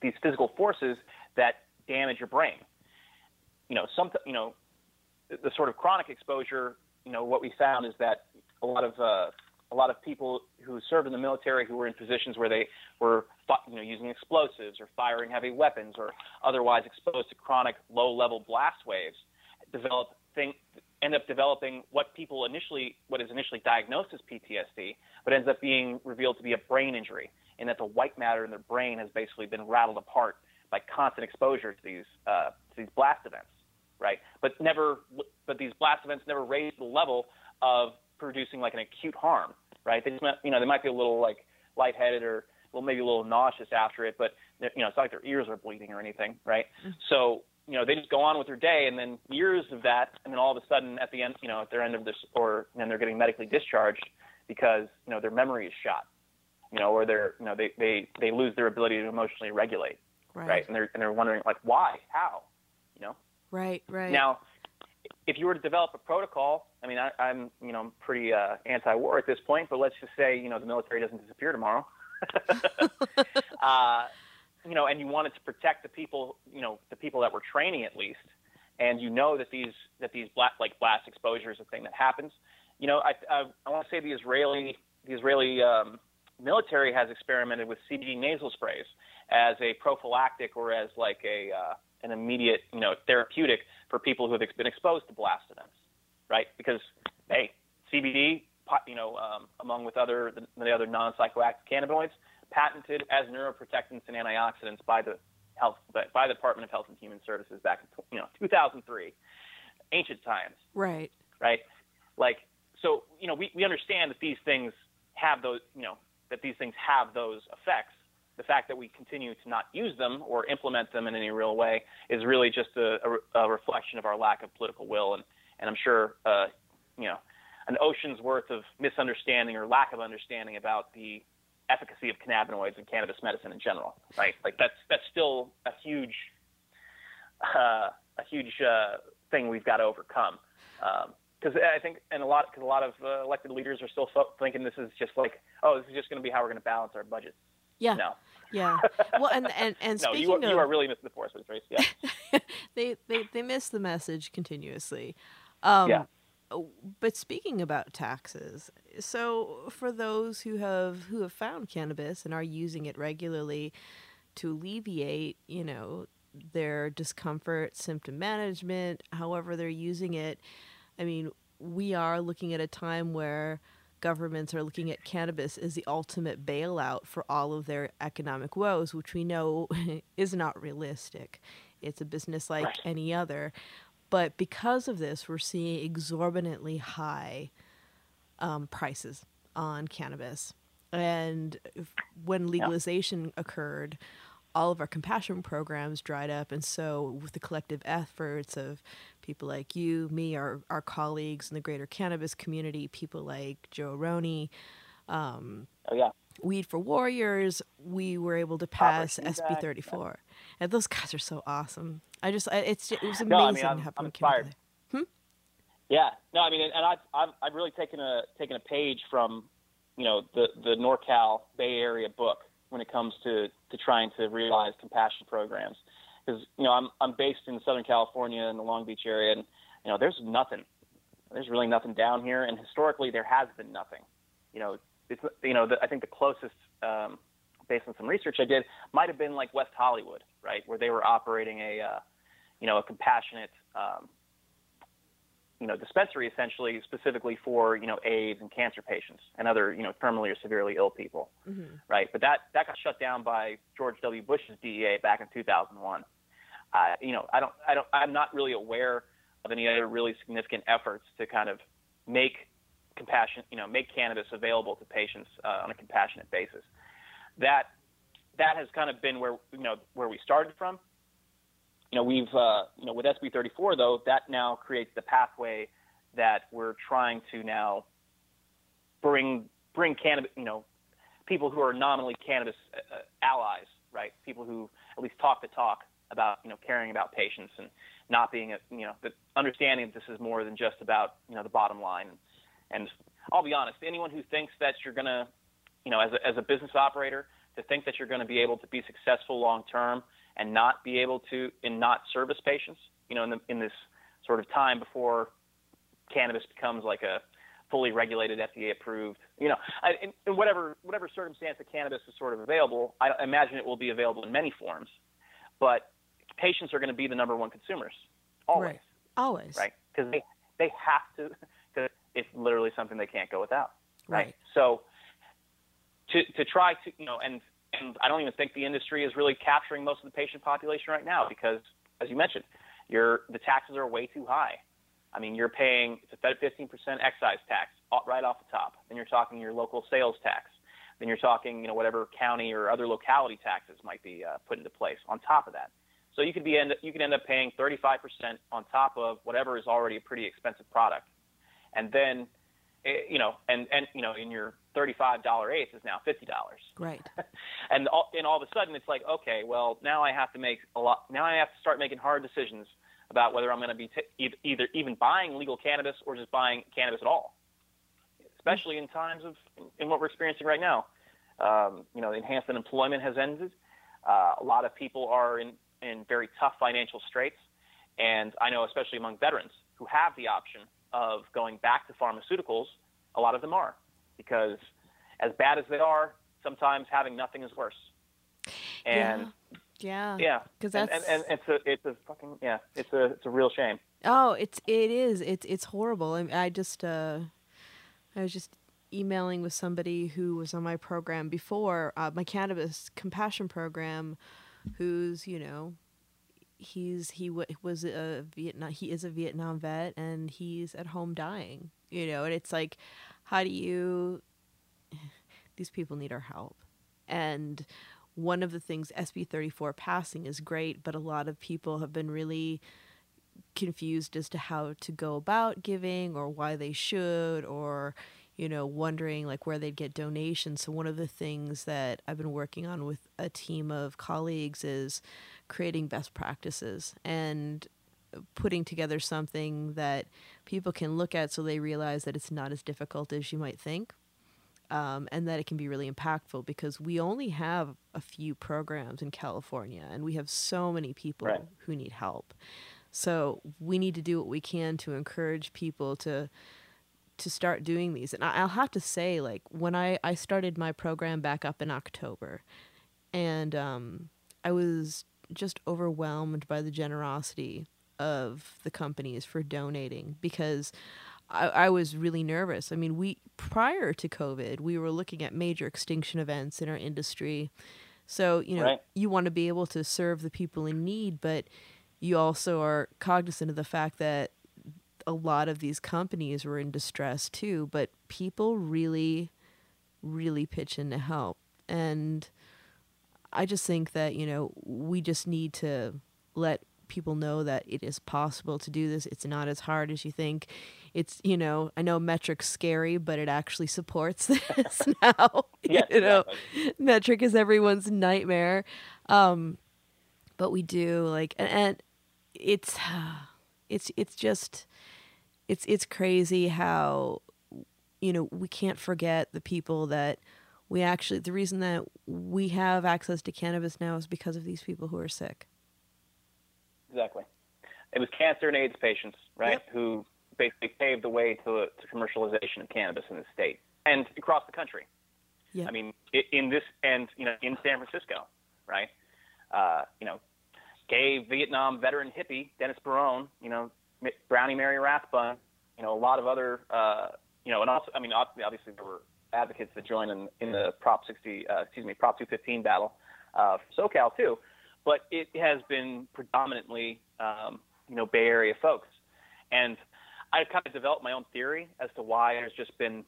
[SPEAKER 3] these physical forces that damage your brain. You know, some, you know, the sort of chronic exposure. You know, what we found is that a lot of uh, a lot of people who served in the military who were in positions where they were you know using explosives or firing heavy weapons or otherwise exposed to chronic low level blast waves develop thing end up developing what people initially what is initially diagnosed as PTSD but ends up being revealed to be a brain injury in that the white matter in their brain has basically been rattled apart by constant exposure to these uh, to these blast events right but never but these blast events never raise the level of producing like an acute harm, right? They just, you know, they might be a little like lightheaded or well, maybe a little nauseous after it, but you know, it's not like their ears are bleeding or anything, right? Mm-hmm. So, you know, they just go on with their day, and then years of that, and then all of a sudden, at the end, you know, at their end of this, or then they're getting medically discharged because you know their memory is shot, you know, or they're, you know, they they they lose their ability to emotionally regulate, right? right? And they're and they're wondering like why, how, you know?
[SPEAKER 2] Right, right.
[SPEAKER 3] Now, if you were to develop a protocol, I mean, I, I'm you know pretty uh, anti-war at this point, but let's just say you know the military doesn't disappear tomorrow. uh, you know, and you wanted to protect the people, you know, the people that were training at least, and you know that these that these blast like blast exposure is a thing that happens. You know, I I, I want to say the Israeli the Israeli um, military has experimented with CBD nasal sprays as a prophylactic or as like a uh, an immediate you know therapeutic for people who have been exposed to blast events, right? Because hey, CBD, you know, um, among with other the, the other non-psychoactive cannabinoids, patented as neuroprotectants and antioxidants by the health by the Department of Health and Human Services back in you know 2003, ancient times.
[SPEAKER 2] Right.
[SPEAKER 3] Right. Like so, you know, we, we understand that these things have those, you know, that these things have those effects the fact that we continue to not use them or implement them in any real way is really just a, a, a reflection of our lack of political will. And, and I'm sure, uh, you know, an ocean's worth of misunderstanding or lack of understanding about the efficacy of cannabinoids and cannabis medicine in general, right? Like that's that's still a huge, uh, a huge uh, thing we've got to overcome. Because I think, and a lot, because a lot of uh, elected leaders are still thinking this is just like, oh, this is just going to be how we're going to balance our budgets.
[SPEAKER 2] Yeah.
[SPEAKER 3] No.
[SPEAKER 2] Yeah. Well, and and and
[SPEAKER 3] no,
[SPEAKER 2] speaking
[SPEAKER 3] you are,
[SPEAKER 2] of,
[SPEAKER 3] you are really missing the forest, Race. Yeah.
[SPEAKER 2] they they they miss the message continuously. Um,
[SPEAKER 3] yeah.
[SPEAKER 2] But speaking about taxes, so for those who have who have found cannabis and are using it regularly to alleviate, you know, their discomfort, symptom management, however they're using it, I mean, we are looking at a time where governments are looking at cannabis as the ultimate bailout for all of their economic woes, which we know is not realistic. It's a business like
[SPEAKER 3] right.
[SPEAKER 2] any other. But because of this, we're seeing exorbitantly high um, prices on cannabis. And when legalization yeah. occurred, all of our compassion programs dried up. And so, with the collective efforts of people like you, me, our, our colleagues in the greater cannabis community, people like Joe Roney, um,
[SPEAKER 3] oh, yeah.
[SPEAKER 2] Weed for Warriors, we were able to pass SB 34. Yeah. And those guys are so awesome. I just, it's it was amazing
[SPEAKER 3] no, I mean, I'm,
[SPEAKER 2] how
[SPEAKER 3] inspired.
[SPEAKER 2] Hmm?
[SPEAKER 3] Yeah, no, I mean, and I've, I've, I've really taken a taken a page from, you know, the the NorCal Bay Area book when it comes to to trying to realize compassion programs because you know I'm I'm based in Southern California in the Long Beach area, and you know there's nothing, there's really nothing down here, and historically there has been nothing. You know, it's you know the, I think the closest, um, based on some research I did, might have been like West Hollywood, right, where they were operating a, uh, you know, a compassionate. Um, you know, dispensary essentially specifically for you know AIDS and cancer patients and other you know terminally or severely ill people,
[SPEAKER 2] mm-hmm.
[SPEAKER 3] right? But that that got shut down by George W. Bush's DEA back in 2001. Uh, you know, I don't, I don't, I'm not really aware of any other really significant efforts to kind of make compassion, you know, make cannabis available to patients uh, on a compassionate basis. That that has kind of been where you know where we started from. You know, we've uh, you know with SB 34 though that now creates the pathway that we're trying to now bring bring cannabis, you know, people who are nominally cannabis uh, allies, right? People who at least talk the talk about you know caring about patients and not being a you know the understanding that this is more than just about you know the bottom line. And I'll be honest, anyone who thinks that you're gonna you know as a, as a business operator to think that you're going to be able to be successful long term and not be able to and not service patients, you know, in, the, in this sort of time before cannabis becomes like a fully regulated, FDA approved. You know, in, in whatever whatever circumstance that cannabis is sort of available, I imagine it will be available in many forms. But patients are going to be the number one consumers always.
[SPEAKER 2] Right. Always.
[SPEAKER 3] Right. Because they they have to. Because it's literally something they can't go without.
[SPEAKER 2] Right. right.
[SPEAKER 3] So to to try to you know and I don't even think the industry is really capturing most of the patient population right now because as you mentioned, your the taxes are way too high. I mean, you're paying it's a 15% excise tax right off the top. Then you're talking your local sales tax. Then you're talking, you know, whatever county or other locality taxes might be uh, put into place on top of that. So you could be end, you could end up paying 35% on top of whatever is already a pretty expensive product, and then, eh, you know, and and you know, in your $35 eighth is now $50.
[SPEAKER 2] Right.
[SPEAKER 3] and all, and all of a sudden it's like, okay, well now I have to make a lot. Now I have to start making hard decisions about whether I'm going to be t- either even buying legal cannabis or just buying cannabis at all, especially in times of in what we're experiencing right now. Um, you know, enhanced unemployment has ended. Uh, a lot of people are in, in very tough financial straits, and I know especially among veterans who have the option of going back to pharmaceuticals, a lot of them are because as bad as they are, sometimes having nothing is worse. And
[SPEAKER 2] yeah. Yeah.
[SPEAKER 3] Yeah.
[SPEAKER 2] Because that's
[SPEAKER 3] and, and, and, it's a it's a fucking yeah it's a it's a real shame.
[SPEAKER 2] Oh, it's it is it's it's horrible. I, I just uh, I was just emailing with somebody who was on my program before uh, my cannabis compassion program, who's you know he's he w- was a Vietnam he is a Vietnam vet and he's at home dying you know and it's like how do you these people need our help. And one of the things SB 34 passing is great, but a lot of people have been really confused as to how to go about giving or why they should or you know wondering like where they'd get donations. So one of the things that i've been working on with a team of colleagues is creating best practices and putting together something that people can look at so they realize that it's not as difficult as you might think um, and that it can be really impactful because we only have a few programs in California and we have so many people
[SPEAKER 3] right.
[SPEAKER 2] who need help. So we need to do what we can to encourage people to to start doing these. And I'll have to say, like when I I started my program back up in October, and um, I was just overwhelmed by the generosity of the companies for donating because I, I was really nervous. I mean, we prior to COVID, we were looking at major extinction events in our industry. So, you know,
[SPEAKER 3] right.
[SPEAKER 2] you want to be able to serve the people in need, but you also are cognizant of the fact that a lot of these companies were in distress too, but people really, really pitch in to help. And I just think that, you know, we just need to let people know that it is possible to do this. It's not as hard as you think it's you know I know Metrc's scary, but it actually supports this now.
[SPEAKER 3] yes,
[SPEAKER 2] you know,
[SPEAKER 3] exactly.
[SPEAKER 2] Metrc is everyone's nightmare, um, but we do like and, and it's it's it's just it's it's crazy how you know we can't forget the people that we actually the reason that we have access to cannabis now is because of these people who are sick.
[SPEAKER 3] Exactly. It was cancer and AIDS patients, right,
[SPEAKER 2] Yep.
[SPEAKER 3] who basically paved the way to, to commercialization of cannabis in the state and across the country.
[SPEAKER 2] Yeah.
[SPEAKER 3] I mean, in this and you know in San Francisco, right? Uh, you know, gay Vietnam veteran hippie Dennis Peron, you know, Brownie Mary Rathbun, you know, a lot of other, uh, you know, and also, I mean, obviously there were advocates that joined in, in the Prop 60, uh, excuse me, Prop 215 battle uh, for SoCal too, but it has been predominantly, um, you know, Bay Area folks, and I've kind of developed my own theory as to why there's just been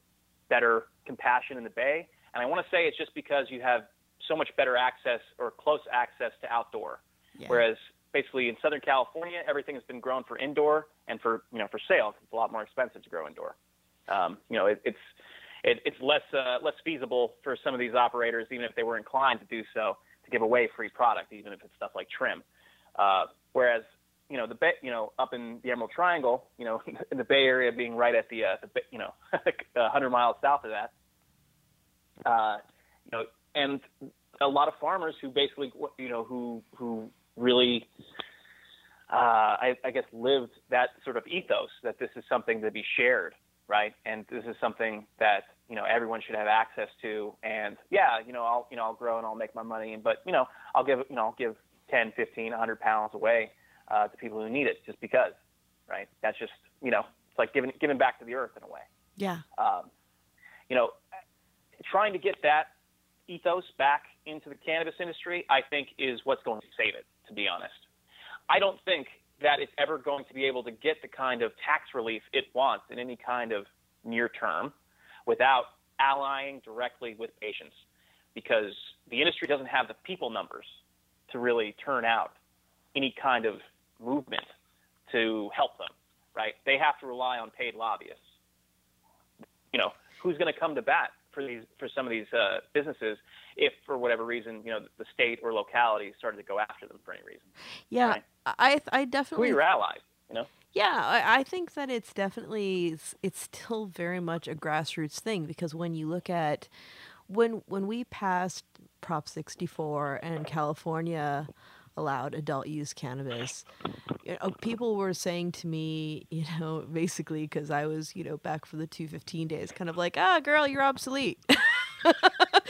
[SPEAKER 3] better compassion in the Bay. And I want to say it's just because you have so much better access or close access to outdoor.
[SPEAKER 2] Yeah.
[SPEAKER 3] Whereas basically in Southern California, everything has been grown for indoor and for you know for sale, it's a lot more expensive to grow indoor. Um, you know, it, it's it, it's less uh, less feasible for some of these operators, even if they were inclined to do so, to give away free product, even if it's stuff like trim. Uh, whereas you know the bay, you know up in the Emerald Triangle, you know in the Bay Area being right at the, uh, the you know 100 miles south of that, uh, you know, and a lot of farmers who basically you know who who really uh, I, I guess lived that sort of ethos that this is something to be shared, right? And this is something that you know everyone should have access to. And yeah, you know I'll you know I'll grow and I'll make my money, but you know I'll give you know I'll give 10, 15, 100 pounds away uh, to people who need it just because, right? That's just you know it's like giving giving back to the earth in a way.
[SPEAKER 2] Yeah.
[SPEAKER 3] Um, you know, trying to get that ethos back into the cannabis industry, I think, is what's going to save it. To be honest, I don't think that it's ever going to be able to get the kind of tax relief it wants in any kind of near term without allying directly with patients because the industry doesn't have the people numbers to really turn out any kind of movement to help them, right? They have to rely on paid lobbyists. You know, who's going to come to bat for these for some of these uh, businesses if for whatever reason you know the state or locality started to go after them for any reason.
[SPEAKER 2] Yeah, right? I I definitely.
[SPEAKER 3] Who are your allies? You know.
[SPEAKER 2] Yeah, I, I think that it's definitely it's, still very much a grassroots thing because when you look at when when we passed Prop 64 and California allowed adult use cannabis. You know, people were saying to me, you know, basically because I was, you know, back for the 215 days, kind of like, ah, girl, you're obsolete.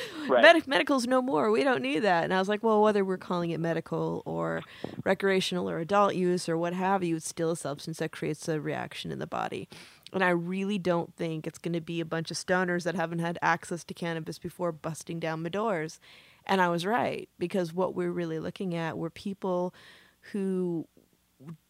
[SPEAKER 2] right. Medi- medical's no more. We don't need that. And I was like, well, whether we're calling it medical or recreational or adult use or what have you, it's still a substance that creates a reaction in the body. And I really don't think it's going to be a bunch of stoners that haven't had access to cannabis before busting down my doors. And I was right because what we're really looking at were people who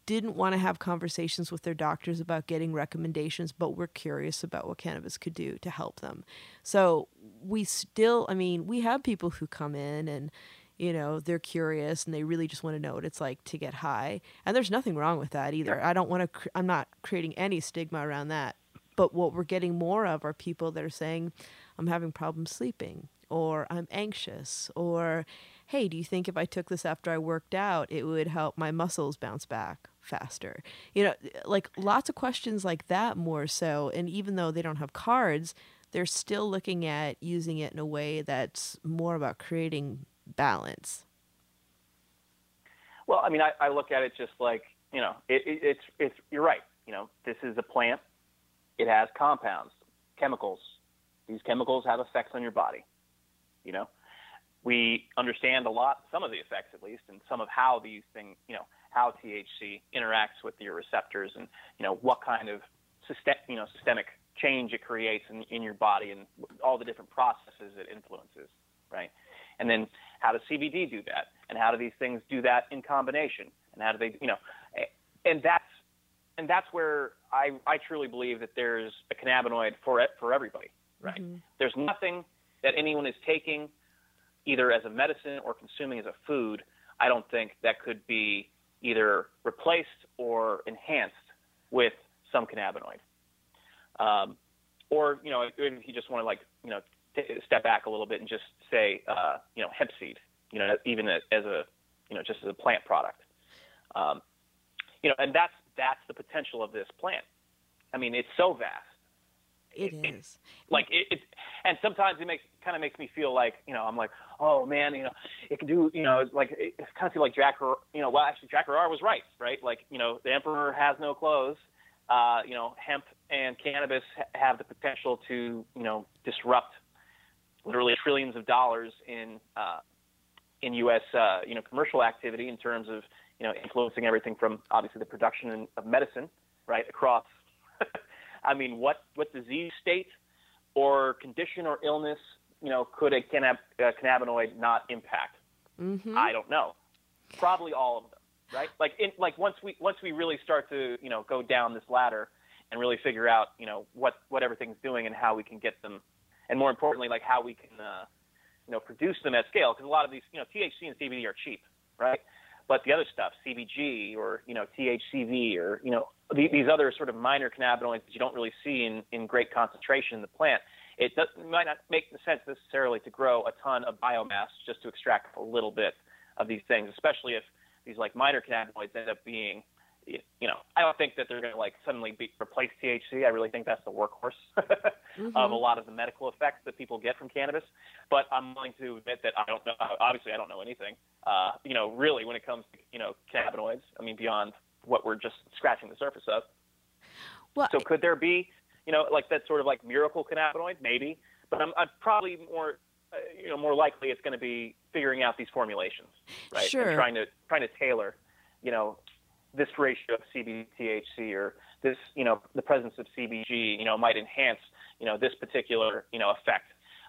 [SPEAKER 2] didn't want to have conversations with their doctors about getting recommendations, but were curious about what cannabis could do to help them. So we still, I mean, we have people who come in and, you know, they're curious and they really just want to know what it's like to get high. And there's nothing wrong with that either. I don't want to, cr- I'm not creating any stigma around that. But what we're getting more of are people that are saying, I'm having problems sleeping or I'm anxious, or hey, do you think if I took this after I worked out, it would help my muscles bounce back faster? You know, like lots of questions like that more so. And even though they don't have cards, they're still looking at using it in a way that's more about creating balance.
[SPEAKER 3] Well, I mean, I, I look at it just like, you know, it, it, it's, it's, you're right. You know, this is a plant. It has compounds, chemicals. These chemicals have effects on your body you know, we understand a lot, some of the effects at least, and some of how these things, you know, how THC interacts with your receptors, and you know what kind of system, you know, systemic change it creates in, in your body, and all the different processes it influences, right? And then how does CBD do that, and how do these things do that in combination, and how do they, you know, and that's and that's where I, I truly believe that there's a cannabinoid for it for everybody, right? Mm-hmm. There's nothing that anyone is taking either as a medicine or consuming as a food, I don't think that could be either replaced or enhanced with some cannabinoid. Um, or, you know, if you just want to like, you know, t- step back a little bit and just say, uh, you know, hemp seed, you know, even as a, you know, just as a plant product. Um, you know, and that's, that's the potential of this plant. I mean, it's so vast.
[SPEAKER 2] It, it is.
[SPEAKER 3] Like it, it, and sometimes it makes kind of makes me feel like you know I'm like oh man you know it can do you know like it kind of feel like Jack you know well actually Jack Herer was right right like you know the emperor has no clothes uh, you know hemp and cannabis have the potential to you know disrupt literally trillions of dollars in uh, in U.S. Uh, you know commercial activity in terms of you know influencing everything from obviously the production of medicine right across I mean what what disease state or condition or illness, you know, could a, cannab- a cannabinoid not impact?
[SPEAKER 2] Mm-hmm.
[SPEAKER 3] I don't know. Probably all of them, right? Like, in, like once we once we really start to you know go down this ladder and really figure out you know what what everything's doing and how we can get them, and more importantly, like how we can uh, you know produce them at scale because a lot of these you know THC and CBD are cheap, right? but the other stuff, CBG or you know THCV or you know the, these other sort of minor cannabinoids that you don't really see in, in great concentration in the plant, it, does, might not make sense necessarily to grow a ton of biomass just to extract a little bit of these things, especially if these like minor cannabinoids end up being you know, I don't think that they're going to like suddenly be, replace THC. I really think that's the workhorse mm-hmm. of a lot of the medical effects that people get from cannabis. But I'm willing to admit that I don't know. Obviously, I don't know anything. Uh, you know, really, when it comes to you know cannabinoids, I mean, beyond what we're just scratching the surface of. Well, so could there be, you know, like that sort of like miracle cannabinoid? Maybe, but I'm, I'm probably more. Uh, you know, more likely it's going to be figuring out these formulations, right?
[SPEAKER 2] Sure.
[SPEAKER 3] And trying to trying to tailor, you know, this ratio of CBD THC or this, you know, the presence of CBG, you know, might enhance, you know, this particular, you know, effect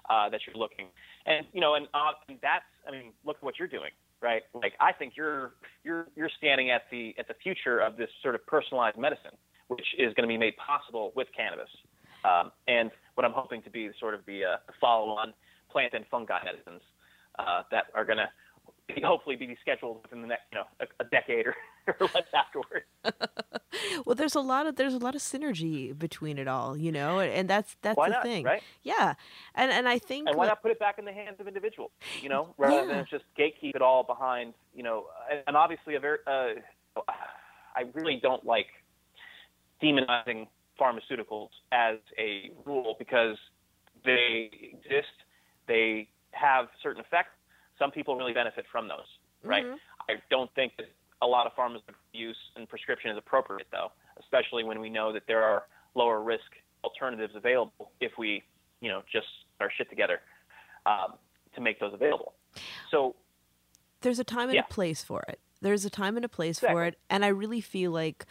[SPEAKER 3] uh, that you're looking. And you know, and, uh, that's, I mean, look at what you're doing, right? Like, I think you're you're you're standing at the at the future of this sort of personalized medicine, which is going to be made possible with cannabis. Um, and what I'm hoping to be sort of the uh, follow-on plant and fungi medicines uh, that are going to hopefully be scheduled within the next, you know, a, a decade or, or less afterwards.
[SPEAKER 2] well, there's a lot of there's a lot of synergy between it all, you know, and that's that's
[SPEAKER 3] why
[SPEAKER 2] the
[SPEAKER 3] not,
[SPEAKER 2] thing,
[SPEAKER 3] right?
[SPEAKER 2] Yeah, and and I think
[SPEAKER 3] and why not put it back in the hands of individuals, you know, rather
[SPEAKER 2] yeah.
[SPEAKER 3] than just gatekeep it all behind, you know, and, and obviously a very, uh, I really don't like demonizing pharmaceuticals as a rule because they exist, they have certain effects some people really benefit from those, right?
[SPEAKER 2] Mm-hmm.
[SPEAKER 3] I don't think that a lot of pharmaceutical use and prescription is appropriate, though, especially when we know that there are lower risk alternatives available if we, you know, just our shit together um, to make those available. So
[SPEAKER 2] there's a time and
[SPEAKER 3] yeah.
[SPEAKER 2] a place for it. There's a time and a place
[SPEAKER 3] exactly.
[SPEAKER 2] for it, and I really feel like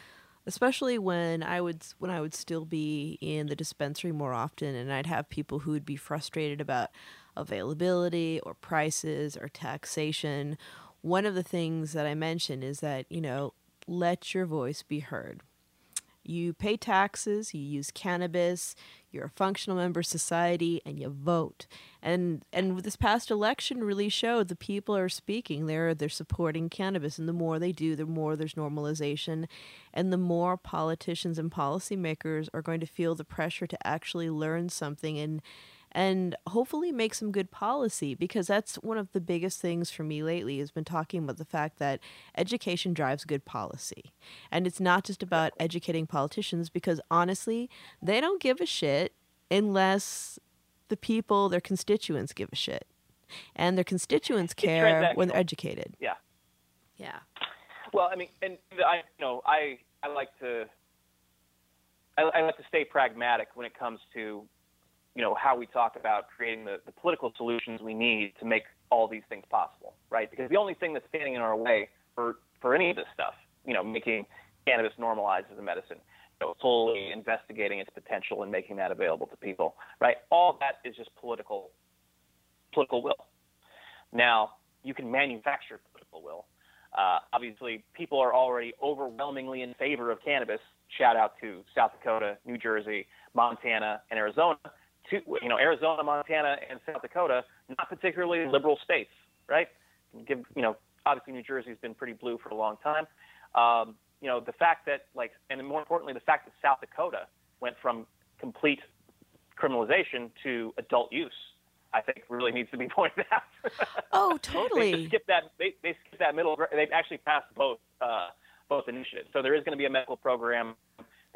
[SPEAKER 2] especially when I would when I would still be in the dispensary more often and I'd have people who would be frustrated about availability or prices or taxation, one of the things that I mentioned is that, you know, let your voice be heard. You pay taxes, you use cannabis, you're a functional member of society, and you vote. And and this past election really showed the people are speaking. They're they're supporting cannabis, and the more they do, the more there's normalization, and the more politicians and policymakers are going to feel the pressure to actually learn something and and hopefully make some good policy because that's one of the biggest things for me lately has been talking about the fact that education drives good policy. And it's not just about educating politicians because honestly, they don't give a shit unless the people, their constituents give a shit. And their constituents care when they're educated.
[SPEAKER 3] Yeah.
[SPEAKER 2] Yeah.
[SPEAKER 3] Well, I mean, and I, you know, I, I like to, I, I like to stay pragmatic when it comes to you know, how we talk about creating the, the political solutions we need to make all these things possible, right? Because the only thing that's standing in our way for, for any of this stuff, you know, making cannabis normalized as a medicine, you know, fully investigating its potential and making that available to people, right? All that is just political, political will. Now, you can manufacture political will. Uh, obviously, people are already overwhelmingly in favor of cannabis. Shout out to South Dakota, New Jersey, Montana, and Arizona two, you know, Arizona, Montana, and South Dakota, not particularly liberal states, right? Give, you know, obviously New Jersey's been pretty blue for a long time. Um, you know, the fact that, like, and more importantly, the fact that South Dakota went from complete criminalization to adult use, I think really needs to be pointed out.
[SPEAKER 2] Oh, totally.
[SPEAKER 3] they skipped that. They, they skipped that middle. They've actually passed both uh, both initiatives. So there is going to be a medical program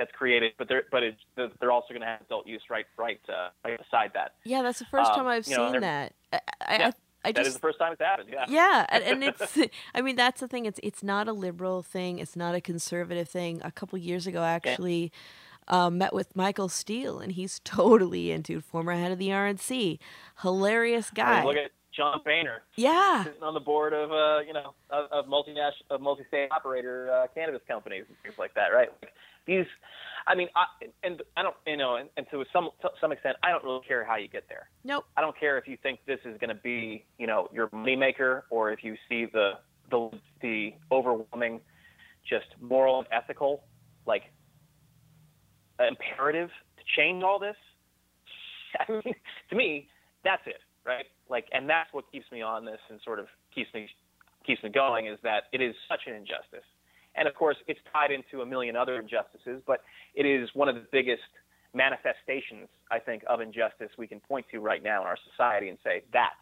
[SPEAKER 3] that's created, but they're but it's, they're also going to have adult use right right uh, right beside that.
[SPEAKER 2] Yeah, that's the first
[SPEAKER 3] um,
[SPEAKER 2] time I've
[SPEAKER 3] you know,
[SPEAKER 2] seen that. I, I,
[SPEAKER 3] yeah,
[SPEAKER 2] I, I
[SPEAKER 3] that
[SPEAKER 2] just,
[SPEAKER 3] is the first time it's happened. Yeah.
[SPEAKER 2] Yeah, and, and it's I mean that's the thing. It's it's not a liberal thing. It's not a conservative thing. A couple years ago, I actually. Um, met with Michael Steele, and he's totally into former head of the RNC. Hilarious guy.
[SPEAKER 3] I mean, look at John Boehner.
[SPEAKER 2] Yeah.
[SPEAKER 3] Sitting on the board of uh, you know of, of multinational of multi-state operator uh, cannabis companies and things like that, right? Like these, I mean, I, and I don't, you know, and, and to some to some extent, I don't really care how you get there.
[SPEAKER 2] Nope.
[SPEAKER 3] I don't care if you think this is going to be, you know, your moneymaker, or if you see the the the overwhelming, just moral and ethical, like imperative to change all this. I mean, to me, that's it, right? Like, and that's what keeps me on this and sort of keeps me keeps me going is that it is such an injustice. And of course, it's tied into a million other injustices, but it is one of the biggest manifestations, I think, of injustice we can point to right now in our society and say that,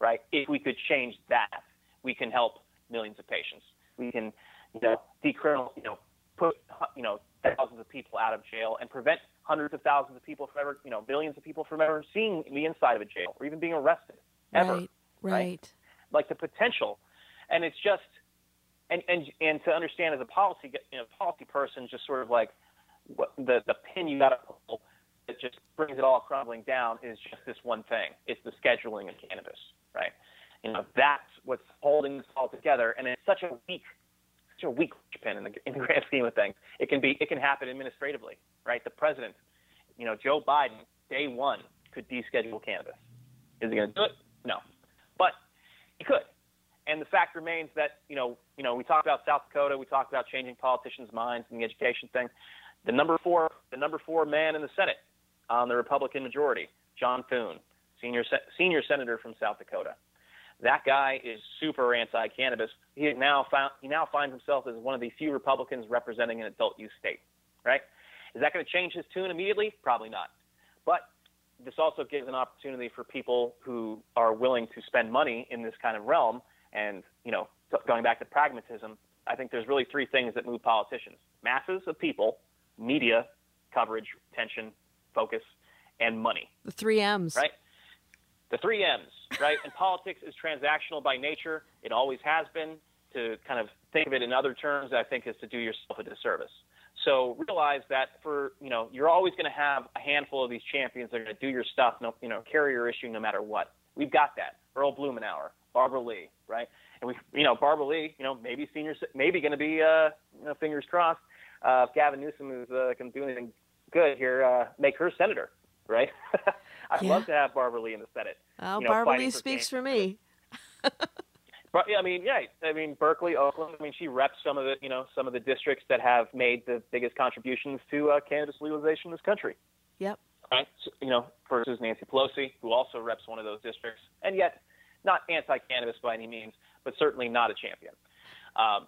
[SPEAKER 3] right? If we could change that, we can help millions of patients. We can, you know, decriminal, you know, put, you know, thousands of people out of jail and prevent hundreds of thousands of people from ever, you know, millions of people from ever seeing the inside of a jail or even being arrested ever.
[SPEAKER 2] Right. Right.
[SPEAKER 3] Like the potential, and it's just, and and and to understand as a policy, you know, policy person, just sort of like what the the pin you got to pull that just brings it all crumbling down is just this one thing. It's the scheduling of cannabis, right? You know, that's what's holding this all together, and it's such a weak, such a weak pin in the, in the grand scheme of things. It can be, it can happen administratively, right? The president, you know, Joe Biden, day one could deschedule cannabis. Is he going to do it? No, but he could. And the fact remains that you know, you know, we talked about South Dakota, we talked about changing politicians' minds and the education thing. The number four, the number four man in the Senate on the Republican majority, John Thune, senior senior senator from South Dakota. That guy is super anti-cannabis. He now found he now finds himself as one of the few Republicans representing an adult use state. Right? Is that going to change his tune immediately? Probably not. But this also gives an opportunity for people who are willing to spend money in this kind of realm. And you know, going back to pragmatism, I think there's really three things that move politicians: masses of people, media coverage, attention, focus, and money.
[SPEAKER 2] The three M's.
[SPEAKER 3] Right? The three M's, right? and politics is transactional by nature. It always has been. To kind of think of it in other terms, I think is to do yourself a disservice. So realize that for you know you're always going to have a handful of these champions that are going to do your stuff, no, you know, carry your issue no matter what. We've got that. Earl Blumenauer, Barbara Lee, right? And we, you know, Barbara Lee, you know, maybe senior, maybe going to be, uh, you know, fingers crossed, uh, if Gavin Newsom is uh, can do anything good here, uh, make her senator, right? I'd yeah. love to have Barbara Lee in the Senate.
[SPEAKER 2] Oh, you know, Barbara Lee speaks for me.
[SPEAKER 3] but yeah, I mean, yeah, I mean Berkeley, Oakland. I mean, she reps some of the, you know, some of the districts that have made the biggest contributions to uh, cannabis legalization in this country.
[SPEAKER 2] Yep.
[SPEAKER 3] Right. So, you know, versus Nancy Pelosi, who also reps one of those districts, and yet not anti-cannabis by any means, but certainly not a champion. Um,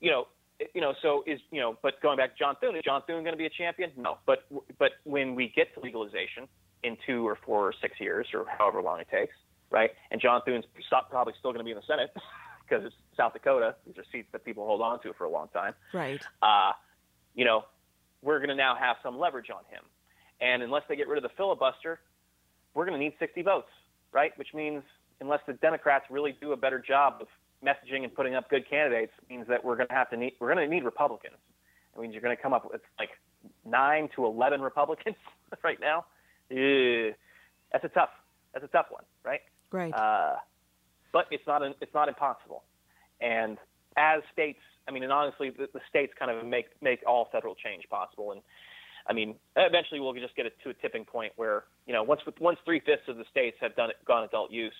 [SPEAKER 3] you know, you know, so is you know, but going back to John Thune, is John Thune going to be a champion? No, but but when we get to legalization in two or four or six years or however long it takes, right? And John Thune's probably still going to be in the Senate because it's South Dakota. These are seats that people hold on to for a long time,
[SPEAKER 2] right?
[SPEAKER 3] Uh, you know, we're going to now have some leverage on him, and unless they get rid of the filibuster, we're going to need 60 votes, right? Which means unless the Democrats really do a better job of messaging and putting up good candidates means that we're going to have to need we're going to need Republicans. It means you're going to come up with like nine to eleven Republicans right now. Ew. That's a tough that's a tough one, right?
[SPEAKER 2] Right.
[SPEAKER 3] Uh, but it's not an, it's not impossible. And as states, I mean, and honestly, the, the states kind of make make all federal change possible. And I mean, eventually we'll just get it to a tipping point where you know once once three fifths of the states have done it, gone adult use.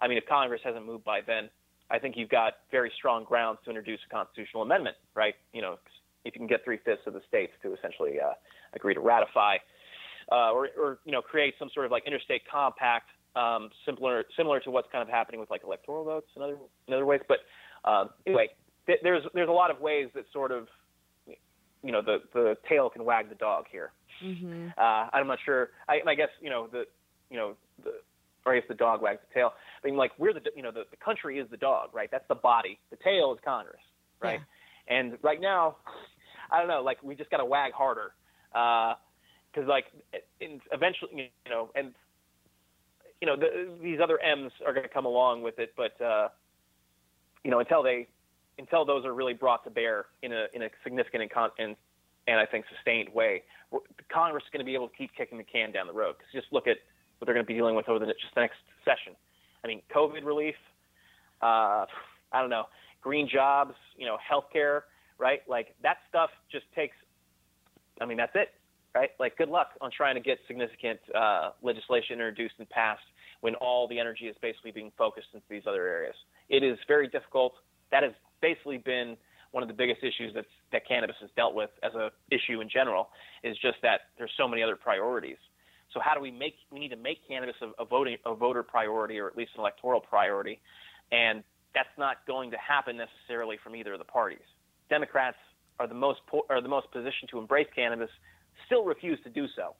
[SPEAKER 3] I mean, if Congress hasn't moved by then, I think you've got very strong grounds to introduce a constitutional amendment, right? You know, if you can get three fifths of the states to essentially uh, agree to ratify, uh, or, or you know, create some sort of like interstate compact, um, similar similar to what's kind of happening with like electoral votes and other in other ways. But um, anyway, th- there's there's a lot of ways that sort of you know the the tail can wag the dog here.
[SPEAKER 2] Mm-hmm.
[SPEAKER 3] Uh, I'm not sure. I, I guess you know the you know the or if the dog wags the tail. I mean, like we're the you know the, the country is the dog, right? That's the body. The tail is Congress, right? Yeah. And right now, I don't know. Like we just got to wag harder, because uh, like in, eventually, you know, and you know the, these other M's are going to come along with it, but uh, you know until they until those are really brought to bear in a in a significant and, con- and, and I think sustained way, Congress is going to be able to keep kicking the can down the road. Because just look at what they're going to be dealing with over the just the next session. I mean, COVID relief. Uh, I don't know, green jobs. You know, healthcare. Right? Like that stuff just takes. I mean, that's it. Right? Like, good luck on trying to get significant uh, legislation introduced and passed when all the energy is basically being focused into these other areas. It is very difficult. That has basically been one of the biggest issues that's, that cannabis has dealt with as a issue in general is just that there's so many other priorities. So how do we make? We need to make cannabis a, a voting a voter priority or at least an electoral priority, and that's not going to happen necessarily from either of the parties. Democrats are the most po- are the most positioned to embrace cannabis, still refuse to do so.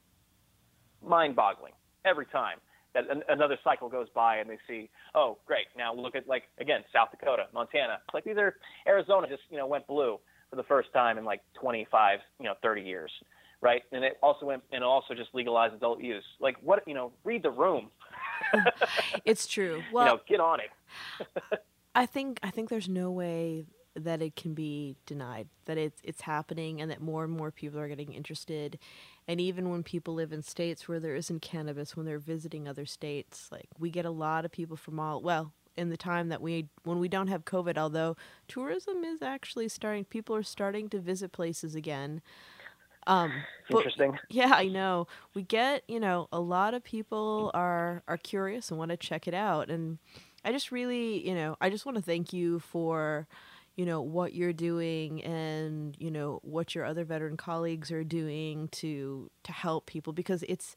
[SPEAKER 3] Mind-boggling every time that an- another cycle goes by and they see, oh, great, now look at like again South Dakota, Montana. Like these are Arizona just you know went blue for the first time in like 25, you know, 30 years, right? And it also went and it also just legalized adult use. Like what you know, read the room.
[SPEAKER 2] it's true. Well,
[SPEAKER 3] you know, get on it.
[SPEAKER 2] I think I think there's no way that it can be denied that it's it's happening and that more and more people are getting interested and even when people live in states where there isn't cannabis when they're visiting other states like we get a lot of people from all well in the time that we when we don't have covid although tourism is actually starting people are starting to visit places again um but-
[SPEAKER 3] Interesting.
[SPEAKER 2] yeah, I know. We get, you know, a lot of people are are curious and want to check it out and I just really, you know, I just want to thank you for you know what you're doing and you know what your other veteran colleagues are doing to to help people because it's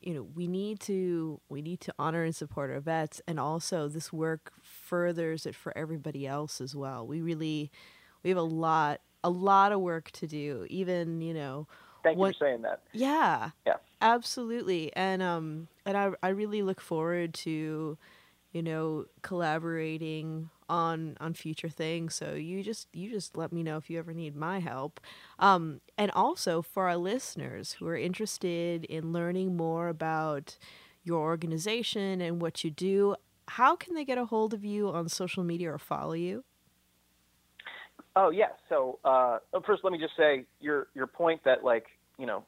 [SPEAKER 2] you know we need to we need to honor and support our vets and also this work furthers it for everybody else as well we really we have a lot a lot of work to do even you know
[SPEAKER 3] Thank
[SPEAKER 2] what-
[SPEAKER 3] you for saying that.
[SPEAKER 2] yeah.
[SPEAKER 3] Yeah.
[SPEAKER 2] Absolutely. And um and I I really look forward to you know collaborating on on future things. So you just you just let me know if you ever need my help. Um and also for our listeners who are interested in learning more about your organization and what you do, how can they get a hold of you on social media or follow you?
[SPEAKER 3] Oh yeah. So uh, first, let me just say your your point that like you know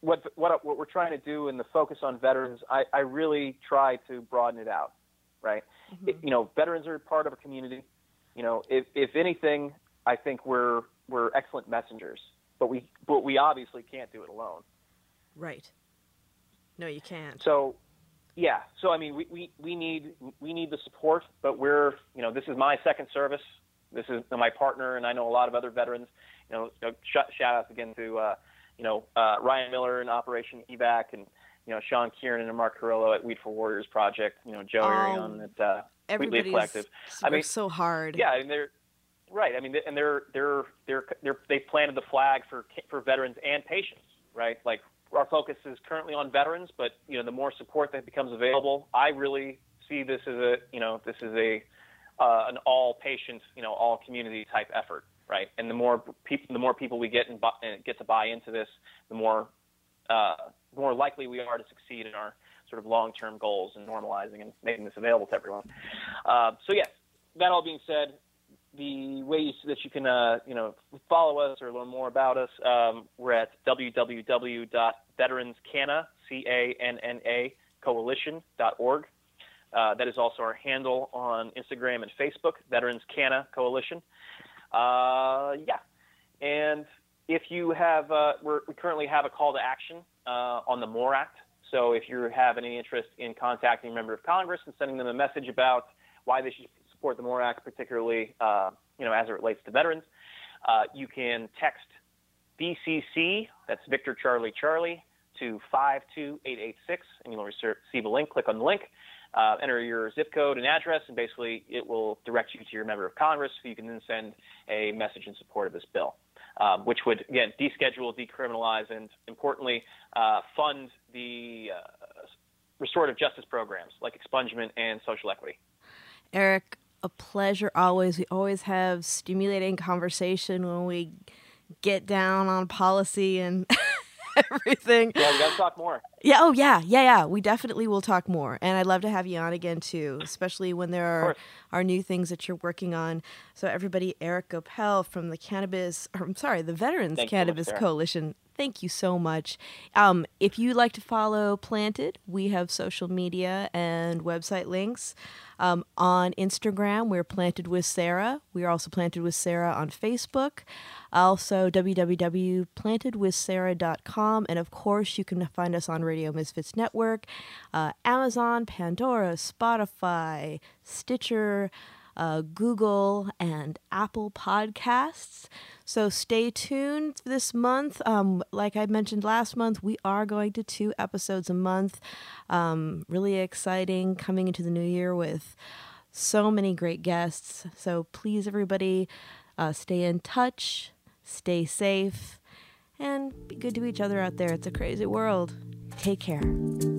[SPEAKER 3] what what what we're trying to do in the focus on veterans. I, I really try to broaden it out, right? It- you know, veterans are part of a community. You know, if if anything, I think we're we're excellent messengers, but we but we obviously can't do it alone.
[SPEAKER 2] Right. No, you can't.
[SPEAKER 3] So, yeah. So I mean, we, we, we need we need the support, but we're you know this is my second service. This is my partner, and I know a lot of other veterans. You know, you know, sh- shout outs again to uh, you know uh, Ryan Miller in Operation Evac, and you know Sean Kiernan and Mark Carrillo at Weed for Warriors Project. You know Joe
[SPEAKER 2] Oh,
[SPEAKER 3] Arion at uh, Wheatley
[SPEAKER 2] Everybody's
[SPEAKER 3] Collective. I
[SPEAKER 2] I
[SPEAKER 3] mean-
[SPEAKER 2] so hard.
[SPEAKER 3] Yeah, and they're right. I mean, they- and they're they're they're they're they planted the flag for for veterans and patients, right? Like our focus is currently on veterans, but you know, the more support that becomes available, I really see this as a you know this is a uh, an all patient, you know, all community type effort, right? And the more people, the more people we get and bu- and get to buy into this, the more uh, more likely we are to succeed in our sort of long-term goals and normalizing and making this available to everyone. Uh, so yes, that all being said, the ways that you can uh, you know follow us or learn more about us, um, we're at www.veteranscanna c a n n a coalition.org. Uh, that is also our handle on Instagram and Facebook, Veterans Canna Coalition. Uh, yeah, and if you have, uh, we currently have a call to action uh, on the MORE Act. So if you have any interest in contacting a member of Congress and sending them a message about why they should support the MORE Act, particularly uh, you know as it relates to veterans, you can text VCC, that's Victor Charlie Charlie, to 52886, and you'll receive a link. Click on the link, uh, enter your zip code and address, and basically it will direct you to your member of Congress, who you can then send a message in support of this bill, um, which would, again, deschedule, decriminalize, and importantly, uh, fund the uh, restorative justice programs like expungement and social equity.
[SPEAKER 2] Eric, a pleasure always. We always have stimulating conversation when we get down on policy and everything.
[SPEAKER 3] Yeah, we got to talk more.
[SPEAKER 2] Yeah, oh yeah, yeah, yeah. We definitely will talk more. And I'd love to have you on again too, especially when there are are new things that you're working on. So everybody, Eric Goepel from the Cannabis or I'm sorry, the Veterans
[SPEAKER 3] Thank you so much,
[SPEAKER 2] Cannabis
[SPEAKER 3] Sarah.
[SPEAKER 2] Coalition. Thank you so much. Um, if you'd like to follow Planted, we have social media and website links. Um, on Instagram, we're Planted with Sarah. We are also Planted with Sarah on Facebook. Also, www.plantedwithsarah.com. And of course, you can find us on Radio Misfits Network, uh, Amazon, Pandora, Spotify, Stitcher, uh, Google, and Apple Podcasts. So stay tuned this month. Um, like I mentioned last month, we are going to two episodes a month. Um, really exciting coming into the new year with so many great guests. So please, everybody, uh, stay in touch, stay safe, and be good to each other out there. It's a crazy world. Take care.